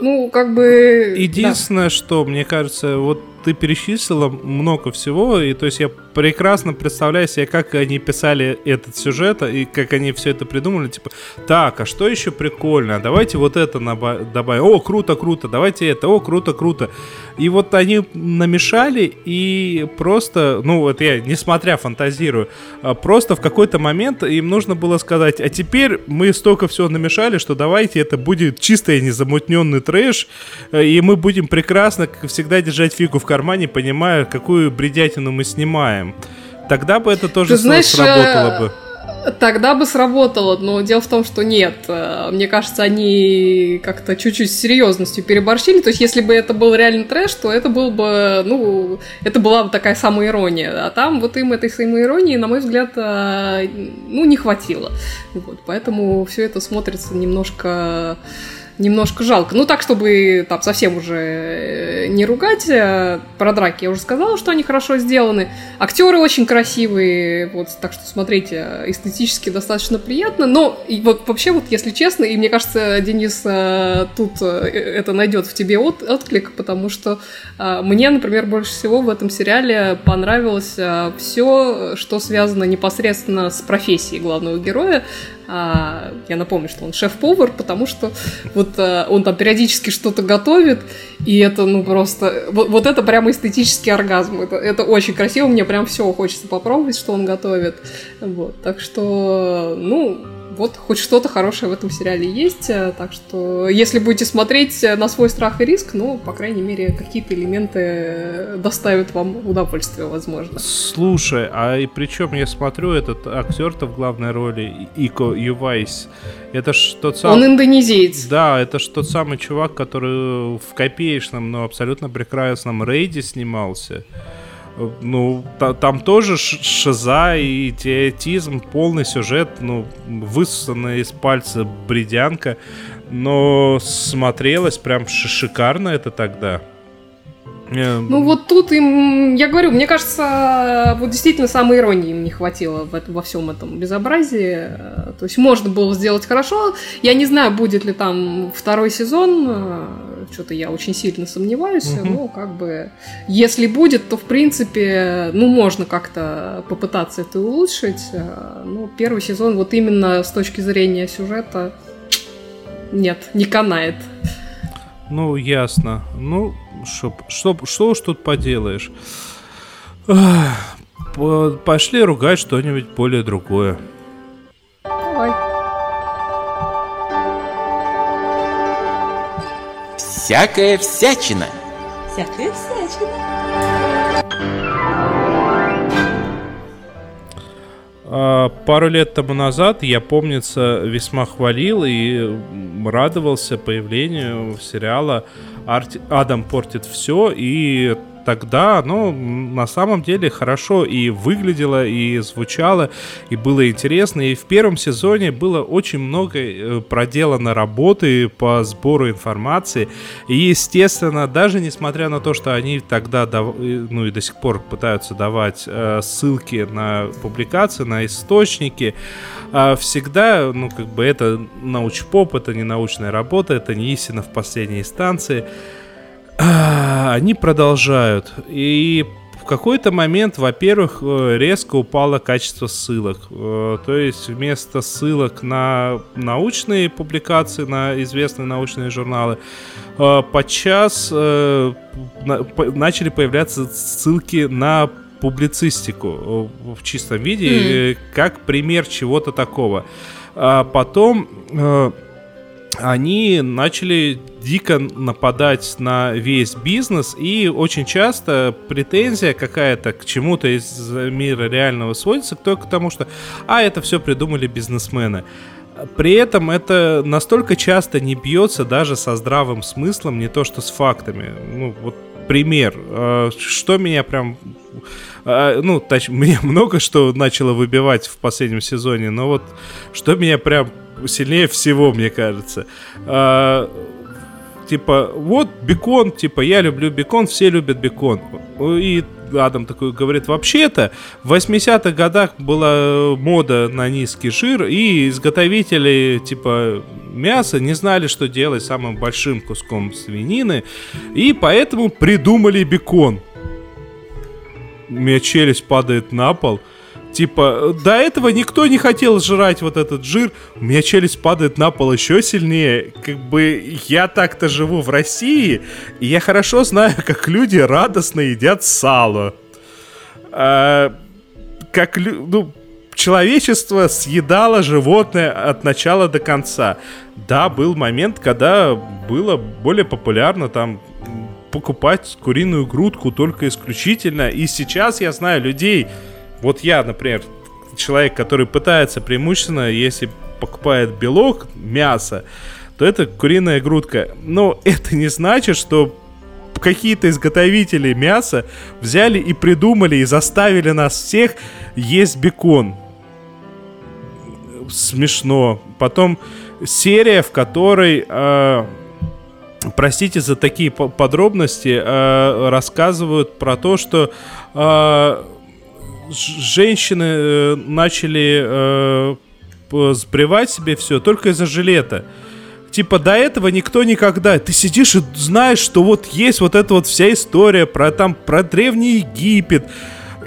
Ну, как бы... да. Единственное, что мне кажется, вот ты перечислила много всего, и то есть я прекрасно представляю себе, как они писали этот сюжет, и как они все это придумали, типа, так, а что еще прикольно, давайте вот это добавим, о, круто, круто, давайте это, о, круто, круто. И вот они намешали, и просто, ну вот я, несмотря фантазирую, а просто в какой-то момент им нужно было сказать, а теперь мы столько всего намешали, что давайте это будет чистый незамутненный трэш, э, и мы будем прекрасно, как всегда, держать фигу в кармане, понимая, какую бредятину мы снимаем. Тогда бы это тоже Ты знаешь, сработало бы. Тогда бы сработало, но дело в том, что нет. Э, Мне кажется, они как-то чуть-чуть с серьезностью переборщили. То есть, если бы это был реальный трэш, то это был бы, ну, это была бы такая самоирония. А там вот им этой самоиронии, на мой взгляд, э, ну, не хватило. Вот, поэтому все это смотрится немножко немножко жалко. Ну, так, чтобы там совсем уже э, не ругать. э, Про драки я уже сказала, что они хорошо сделаны. Актеры очень красивые, вот, так что смотрите, эстетически достаточно приятно. Но и вот вообще, вот, если честно, и мне кажется, Денис э, тут э, это найдет в тебе от, отклик, потому что э, мне, например, больше всего в этом сериале понравилось все, что связано непосредственно с профессией главного героя. А, я напомню, что он шеф-повар, потому что вот а, он там периодически что-то готовит, и это, ну, просто... Вот, вот это прямо эстетический оргазм. Это, это очень красиво, мне прям все хочется попробовать, что он готовит. Вот, так что, ну, вот хоть что-то хорошее в этом сериале есть, э, так что если будете смотреть на свой страх и риск, ну, по крайней мере, какие-то элементы э, доставят вам удовольствие, возможно. Слушай, а и причем я смотрю, этот актер-то в главной роли, Ико Ювайс, это ж тот самый... Он индонезиец. Да, это ж тот самый чувак, который в копеечном, но абсолютно прекрасном рейде снимался. Ну, та- там тоже шиза и идиотизм, полный сюжет, ну, высосанная из пальца бредянка, но смотрелось прям шикарно это тогда. Э, Ну вот тут им, я говорю, мне кажется, вот действительно самой иронии им не хватило в этом, во всем этом безобразии. То есть можно было сделать хорошо. Я не знаю, будет ли там второй сезон. э, Что-то я очень сильно сомневаюсь. Мгм. Но как бы, если будет, то в принципе, ну можно как-то попытаться это улучшить. Ну первый сезон вот именно с точки зрения сюжета нет, не канает. Ну, ясно. Ну, шо, что, что уж тут поделаешь. Пошли ругать что-нибудь более другое. Давай. Всякая всячина. Всякая всячина. Пару лет тому назад я, помнится, весьма хвалил и радовался появлению сериала «Арти- «Адам портит все», и тогда оно на самом деле хорошо и выглядело, и звучало, и было интересно. И в первом сезоне было очень много э, проделано работы по сбору информации. И, естественно, даже несмотря на то, что они тогда, э, ну и до сих пор пытаются давать э, ссылки на публикации, на источники, а всегда, ну, как бы это научпоп, это не научная работа, это не истина в последней инстанции. А, Они продолжают. И в какой-то момент, во-первых, э, резко упало качество ссылок. Э, То есть вместо ссылок на научные публикации, на известные научные журналы, э, подчас на- по- начали появляться ссылки на публицистику в чистом виде, э, как пример чего-то такого. А потом они начали дико нападать на весь бизнес, и очень часто претензия какая-то к чему-то из мира реального сводится только к тому, что «а, это все придумали бизнесмены». При этом это настолько часто не бьется даже со здравым смыслом, не то что с фактами. Ну, вот пример. Э, Что меня прям... э, Ну, точ- [laughs] мне много что начало выбивать в последнем сезоне, но вот что меня прям сильнее всего, мне кажется. А, Типа, вот бекон, типа, я люблю бекон, все любят бекон. И Адам такой говорит, вообще-то в 80-х годах была мода на низкий жир, и изготовители, типа, мяса не знали, что делать самым большим куском свинины, и поэтому придумали бекон. у меня челюсть падает на пол. Типа, до этого никто не хотел жрать вот этот жир. У меня челюсть падает на пол еще сильнее. Как бы я так-то живу в России, и я хорошо знаю, как люди радостно едят сало. А, как ну, человечество съедало животное от начала до конца. Да, был момент, когда было более популярно там покупать куриную грудку только исключительно. И сейчас я знаю людей, вот я, например, человек, который пытается преимущественно, если покупает белок, мясо, то это куриная грудка. Но это не значит, что какие-то изготовители мяса взяли и придумали и заставили нас всех есть бекон. Смешно. Потом серия, в которой, э, простите за такие по- подробности, э, рассказывают про то, что э, женщины э, начали э, сбривать себе все только из-за жилета. Типа до этого никто никогда. Ты сидишь и знаешь, что вот есть вот эта вот вся история про там про древний Египет.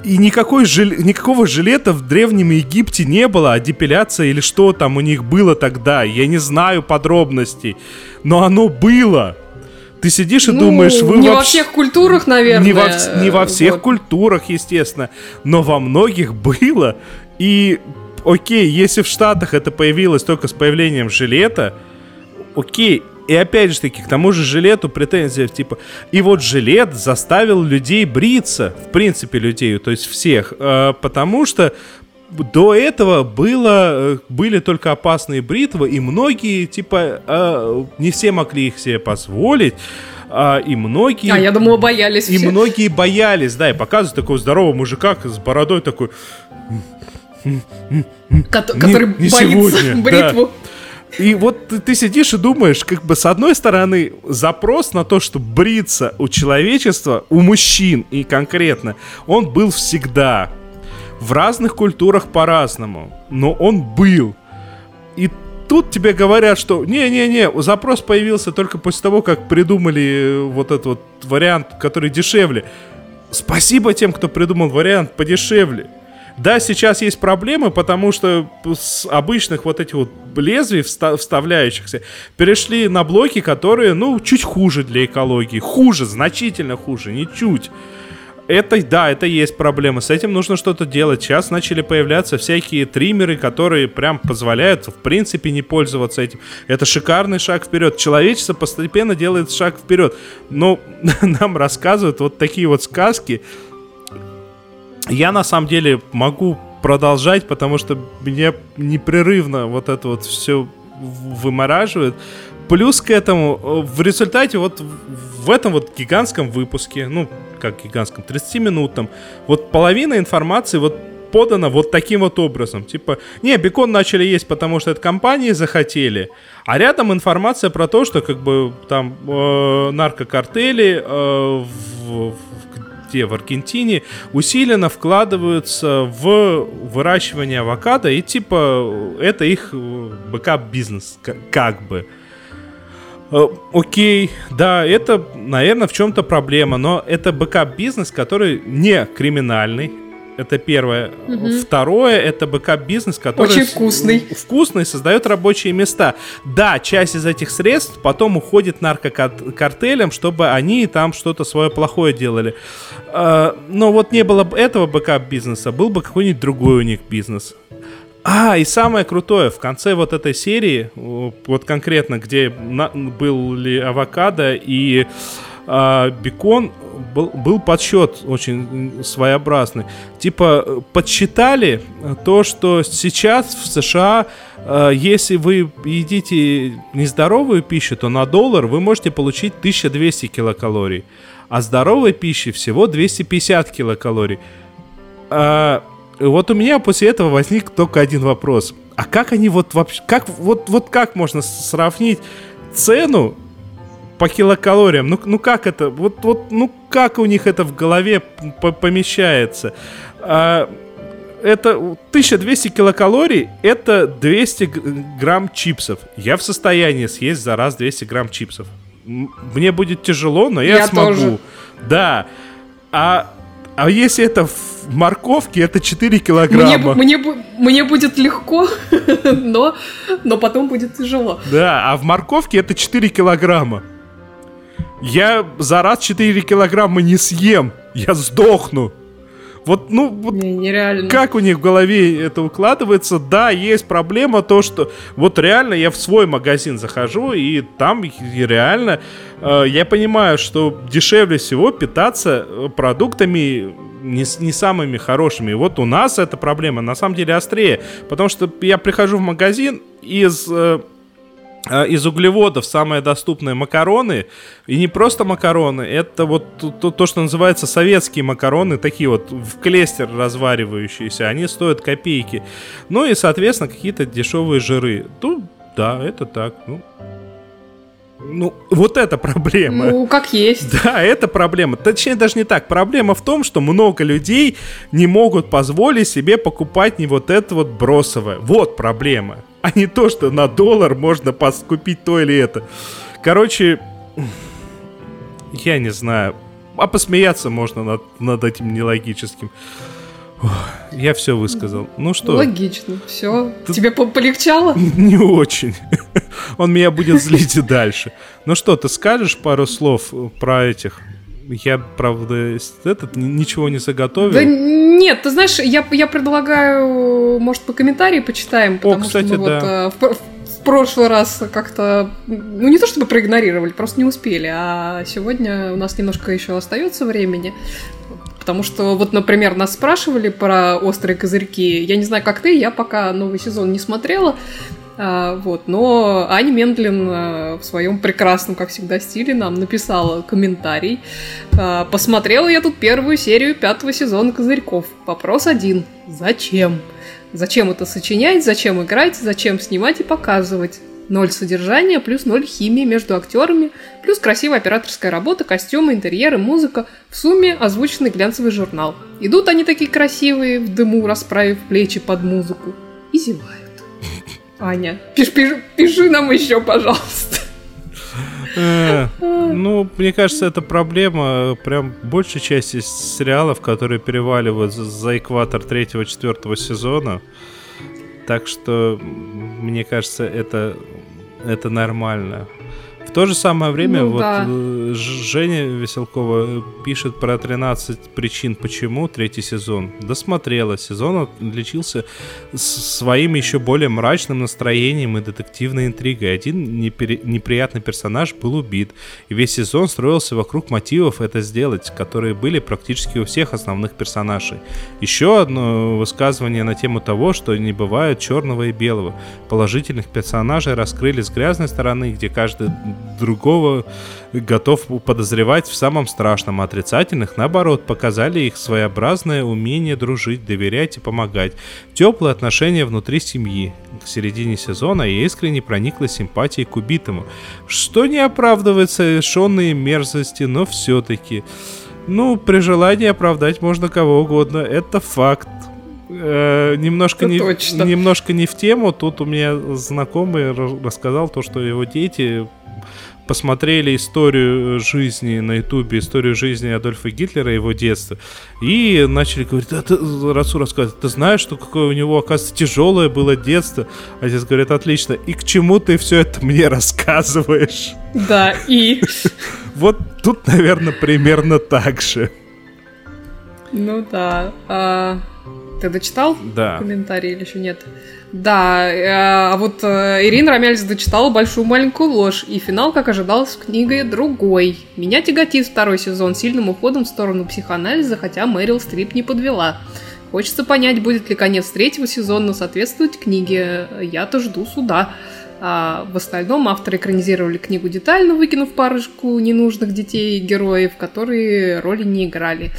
И никакой жил... никакого жилета в Древнем Египте не было, а депиляция или что там у них было тогда. Я не знаю подробностей. Но оно было. Ты сидишь и Ну, думаешь, вы не во вообще... всех культурах, наверное. Не во, не во всех Вот. культурах, естественно, но во многих было. И окей, если в Штатах это появилось только с появлением жилета, окей. И опять же таки, к тому же жилету претензия, типа, и вот жилет заставил людей бриться, в принципе, людей, то есть всех, э, потому что до этого было, э, были только опасные бритвы, и многие, типа, э, не все могли их себе позволить, а, и многие... А, я думала, боялись И все. многие боялись, да, и показывают такого здорового мужика с бородой такой, Не- который не боится сегодня, [laughs] бритву. И вот ты, ты сидишь и думаешь, как бы с одной стороны запрос на то, что бриться у человечества, у мужчин и конкретно, он был всегда. В разных культурах по-разному, но он был. И тут тебе говорят, что не-не-не, запрос появился только после того, как придумали э, вот этот вот вариант, который дешевле. Спасибо тем, кто придумал вариант подешевле. Да, сейчас есть проблемы, потому что с обычных вот этих вот лезвий вста- вставляющихся перешли на блоки, которые, ну, чуть хуже для экологии. Хуже, значительно хуже, не чуть. Это, да, это есть проблема. С этим нужно что-то делать. Сейчас начали появляться всякие триммеры, которые прям позволяют, в принципе, не пользоваться этим. Это шикарный шаг вперед. Человечество постепенно делает шаг вперед. Но [laughs] нам рассказывают вот такие вот сказки. Я на самом деле могу продолжать, потому что меня непрерывно вот это вот все вымораживает. Плюс к этому, э, в результате вот в- этом вот гигантском выпуске, ну, как гигантском, 30-минутном, вот половина информации вот подана вот таким вот образом. Типа, не, бекон начали есть, потому что это компании захотели, а рядом информация про то, что как бы там э, наркокартели э, в- в- где в Аргентине усиленно вкладываются в выращивание авокадо и типа это их э, бэкап-бизнес к- как бы. Э, Окей, да, это, наверное, в чем-то проблема, но это бэкап-бизнес, который не криминальный. Это первое. Второе, это бэкап-бизнес, который... Очень вкусный. Вкусный, создает рабочие места. Да, часть из этих средств потом уходит наркокартелям, чтобы они там что-то свое плохое делали. Э, Но вот не было бы этого бэкап-бизнеса, был бы какой-нибудь другой у них бизнес. А, и самое крутое, в конце вот этой серии, вот конкретно, где на- были авокадо и а, бекон, был, был подсчет очень своеобразный. Типа, э, подсчитали э, то, что сейчас в США, э, если вы едите нездоровую пищу, то на доллар вы можете получить 1200 килокалорий, а здоровой пищи всего 250 килокалорий. Вот у меня после этого возник только один вопрос. А как они вот вообще... Как, вот, вот как можно сравнить цену по килокалориям? Ну, ну как это? Вот, вот, ну как у них это в голове помещается? А, это 1200 килокалорий, это 200 г- грамм чипсов. Я в состоянии съесть за раз 200 грамм чипсов. Мне будет тяжело, но я, Я смогу. тоже. Да. А А если это в морковке, это 4 Мне, килограмма. мне, бу- мне будет легко, [laughs] но, но потом будет тяжело. Да, а в морковке это 4 килограмма. Я за раз 4 килограмма не съем. Я сдохну. Вот, ну, вот Не- Нереально. как у них в голове это укладывается? Да, есть проблема то, что вот реально я в свой магазин захожу, и там реально э, я понимаю, что дешевле всего питаться э, продуктами не, не самыми хорошими. И вот у нас эта проблема на самом деле острее, потому что я прихожу в магазин из... э, э, из углеводов самые доступные макароны, и не просто макароны, это вот то- то, что называется советские макароны, такие вот в клестер разваривающиеся, они стоят копейки. Ну и, соответственно, какие-то дешевые жиры. Ну, да, это так, ну... Ну, вот это проблема. Ну, как есть. [laughs] Да, это проблема. Точнее, даже не так. Проблема в том, что много людей не могут позволить себе покупать не вот это вот бросовое. Вот проблема. [laughs] А не то, что на доллар можно купить то или это. Короче, я не знаю. А посмеяться можно над, над этим нелогическим. Я все высказал. Ну что, Логично. Все. Тебе по- полегчало? [laughs] не очень. Он меня будет злить и дальше. Ну что, ты скажешь пару слов про этих? Я, правда, этот ничего не заготовил. Да нет, ты знаешь, я, я предлагаю, может, по комментарии почитаем, потому кстати, что мы да. вот э, в, в прошлый раз как-то, ну не то чтобы проигнорировали, просто не успели, а сегодня у нас немножко еще остается времени. Потому что, вот, например, нас спрашивали про острые козырьки. Я не знаю, как ты, я пока новый сезон не смотрела. А, вот, но Аня Мендлин а, в своем прекрасном, как всегда, стиле нам написала комментарий. А, посмотрела я тут первую серию пятого сезона Козырьков. Вопрос один. Зачем? Зачем это сочинять, зачем играть, зачем снимать и показывать? Ноль содержания, плюс ноль химии между актерами, плюс красивая операторская работа, костюмы, интерьеры, музыка. В сумме озвученный глянцевый журнал. Идут они такие красивые, в дыму расправив плечи под музыку. И зевают. [laughs] Аня, пиш- пиш- пиши нам еще, пожалуйста. Э, Ну, мне кажется, это проблема прям большей части сериалов, которые переваливают за- экватор третьего-четвертого сезона. Так что, мне кажется, это, это нормально. В то же самое время Ну вот да. э, Женя Веселкова э, пишет про 13 причин, почему третий сезон. Досмотрела. Сезон отличился своим еще более мрачным настроением и детективной интригой. Один непере- неприятный персонаж был убит, и весь сезон строился вокруг мотивов это сделать, которые были практически у всех основных персонажей. Еще одно высказывание на тему того, что не бывает черного и белого. Положительных персонажей раскрыли с грязной стороны, где каждый другого готов подозревать в самом страшном, а отрицательных, наоборот, показали их своеобразное умение дружить, доверять и помогать. Теплые отношения внутри семьи. К середине сезона я искренне прониклась симпатией к убитому, что не оправдывает совершенные мерзости, но все-таки. Ну, при желании оправдать можно кого угодно, это факт. Э, немножко, Это не, точно. немножко не в тему. Тут у меня знакомый ра- рассказал то, что его дети посмотрели историю жизни на ютубе, историю жизни Адольфа Гитлера, его детства, и начали говорить, а ты, Расу рассказывает, ты знаешь, что какое у него, оказывается, тяжелое было детство? Отец говорит, отлично, и к чему ты все это мне рассказываешь? Да, и... [laughs] Вот тут, наверное, примерно так же. Ну да. Ты дочитал Да. комментарий или еще нет? Да, э, а вот э, Ирина Ромяльц дочитала «Большую маленькую ложь», и финал, как ожидалось, в книге другой. Меня тяготит второй сезон сильным уходом в сторону психоанализа, хотя Мэрил Стрип не подвела. Хочется понять, будет ли конец третьего сезона соответствовать книге. Я-то жду суда. А в остальном авторы экранизировали книгу детально, выкинув парочку ненужных детей и героев, которые роли не играли.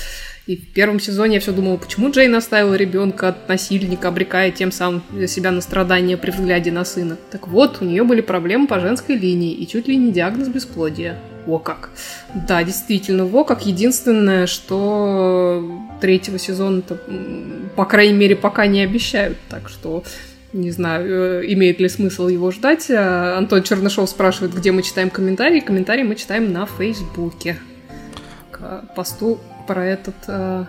И в первом сезоне я все думала, почему Джейн оставила ребенка от насильника, обрекая тем самым себя на страдания при взгляде на сына. Так вот, у нее были проблемы по женской линии и чуть ли не диагноз бесплодия. О как. Да, действительно, во как единственное, что третьего сезона-то, по крайней мере, пока не обещают. Так что не знаю, э, имеет ли смысл его ждать. А, Антон Чернышов спрашивает, где мы читаем комментарии. Комментарии мы читаем на Фейсбуке. К посту про этот э,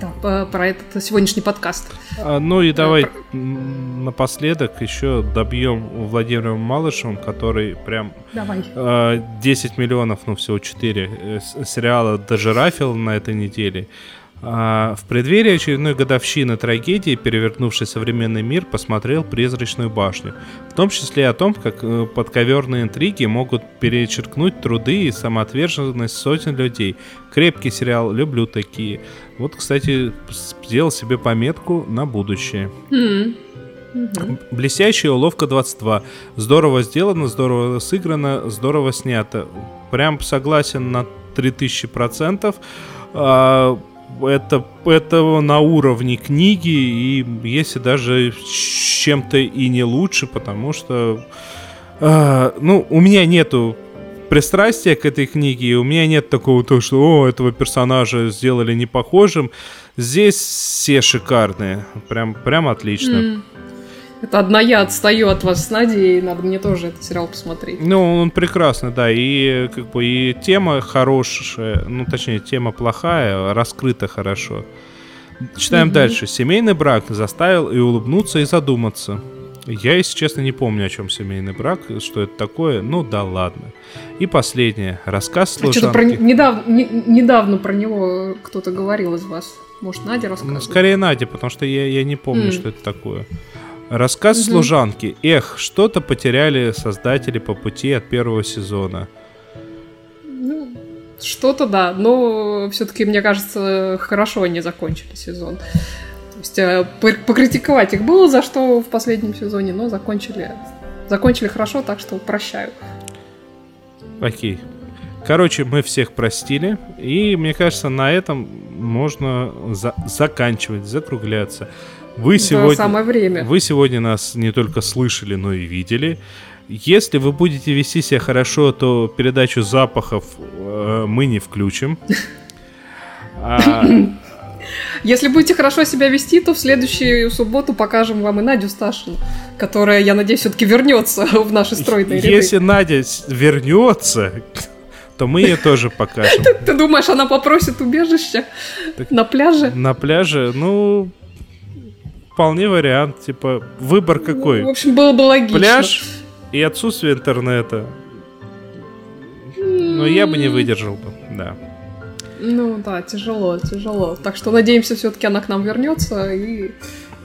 Да, по- про этот сегодняшний подкаст. А, ну и давай м, напоследок еще добьем Владимиром Малышевым, который прям Давай. э, 10 миллионов, ну всего 4 э, сериала дожирафил на этой неделе. А, в преддверии очередной годовщины трагедии, перевернувшей современный мир, посмотрел «Призрачную башню». В том числе о том, как э, подковерные интриги могут перечеркнуть труды и самоотверженность сотен людей. Крепкий сериал, люблю такие. Вот, кстати, сделал себе пометку на будущее. М. Мгм. Блестящая уловка 22. Здорово сделано, здорово сыграно, здорово снято. Прям согласен на 3000%. А, Это, это на уровне книги, и если даже чем-то и не лучше, потому что... а, ну, у меня нету пристрастия к этой книге, и у меня нет такого, то, что о, этого персонажа сделали не похожим. Здесь все шикарные. Прям, прям отлично. М. Это одна я отстаю от вас с Надей, и надо мне тоже этот сериал посмотреть. Ну, он прекрасный, да, и как бы и тема хорошая, ну, точнее, тема плохая, раскрыта хорошо. Читаем дальше. Семейный брак заставил и улыбнуться, и задуматься. Я, если честно, не помню, о чем семейный брак, что это такое. Ну да ладно. И последнее. Рассказ А что-то про, служанки. недавно, не- недавно про него кто-то говорил из вас. Может, Надя Ну, рассказывает? скорее Надя, потому что я, я не помню, М. что это такое. Рассказ служанки. Эх, что-то потеряли создатели по пути от первого сезона. Ну, что-то да, но все-таки, мне кажется, хорошо они закончили сезон. То есть э, по- покритиковать их было за что в последнем сезоне, но закончили, закончили хорошо, так что прощаю. Окей. Короче, мы всех простили, и мне кажется, на этом можно за- заканчивать, закругляться. Вы Да, сегодня, самое время. вы сегодня нас не только слышали, но и видели. Если вы будете вести себя хорошо, то передачу запахов э, мы не включим. А, Если будете хорошо себя вести, то в следующую субботу покажем вам и Надю Сташину, которая, я надеюсь, все-таки вернется [laughs] в наши стройные ряды. если Надя вернется, то мы ее тоже покажем. [laughs] Ты думаешь, она попросит убежище на пляже? На пляже, ну, вполне вариант. Типа, выбор какой? В общем, было бы логично. Пляж и отсутствие интернета. Но я бы не выдержал бы, да. Ну да, тяжело, тяжело. Так что надеемся, все-таки она к нам вернется, и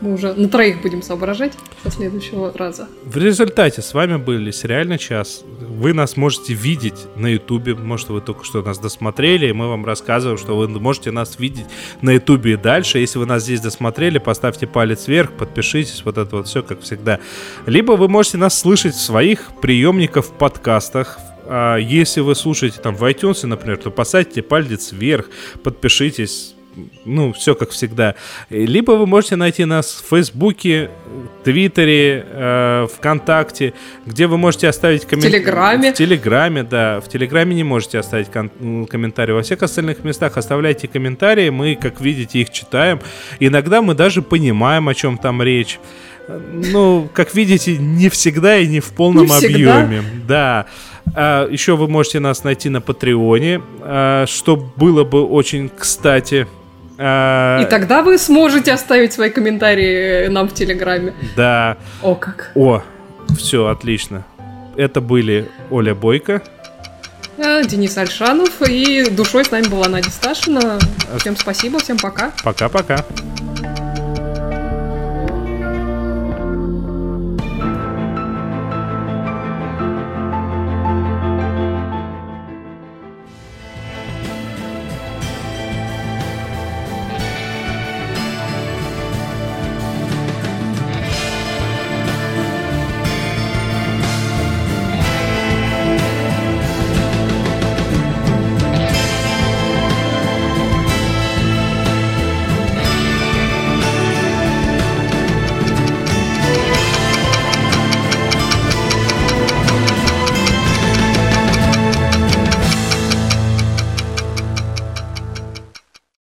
мы уже на троих будем соображать со следующего раза. В результате с вами были «Сериальный час». Вы нас можете видеть на Ютубе. Может, вы только что нас досмотрели, и мы вам рассказываем, что вы можете нас видеть на Ютубе и дальше. Если вы нас здесь досмотрели, поставьте палец вверх, подпишитесь, вот это вот все, как всегда. Либо вы можете нас слышать в своих приемниках в подкастах, а если вы слушаете там в iTunes, например, то поставьте палец вверх, подпишитесь. Ну, все как всегда. Либо вы можете найти нас в Фейсбуке, Твиттере, э, ВКонтакте, где вы можете оставить комментарий. Телеграме. В Телеграме, да. В Телеграме не можете оставить кон- комментарий. Во всех остальных местах оставляйте комментарии. Мы, как видите, их читаем. Иногда мы даже понимаем, о чем там речь. Ну, как видите, не всегда и не в полном Не объеме. Да. А, еще вы можете нас найти на Патреоне, а, что было бы очень кстати. А, И тогда вы сможете оставить свои комментарии нам в Телеграме. Да. О, как. О, все, отлично. Это были Оля Бойко. Э, Денис Альшанов, и душой с нами была Надя Сташина. Всем спасибо, всем пока. Пока-пока.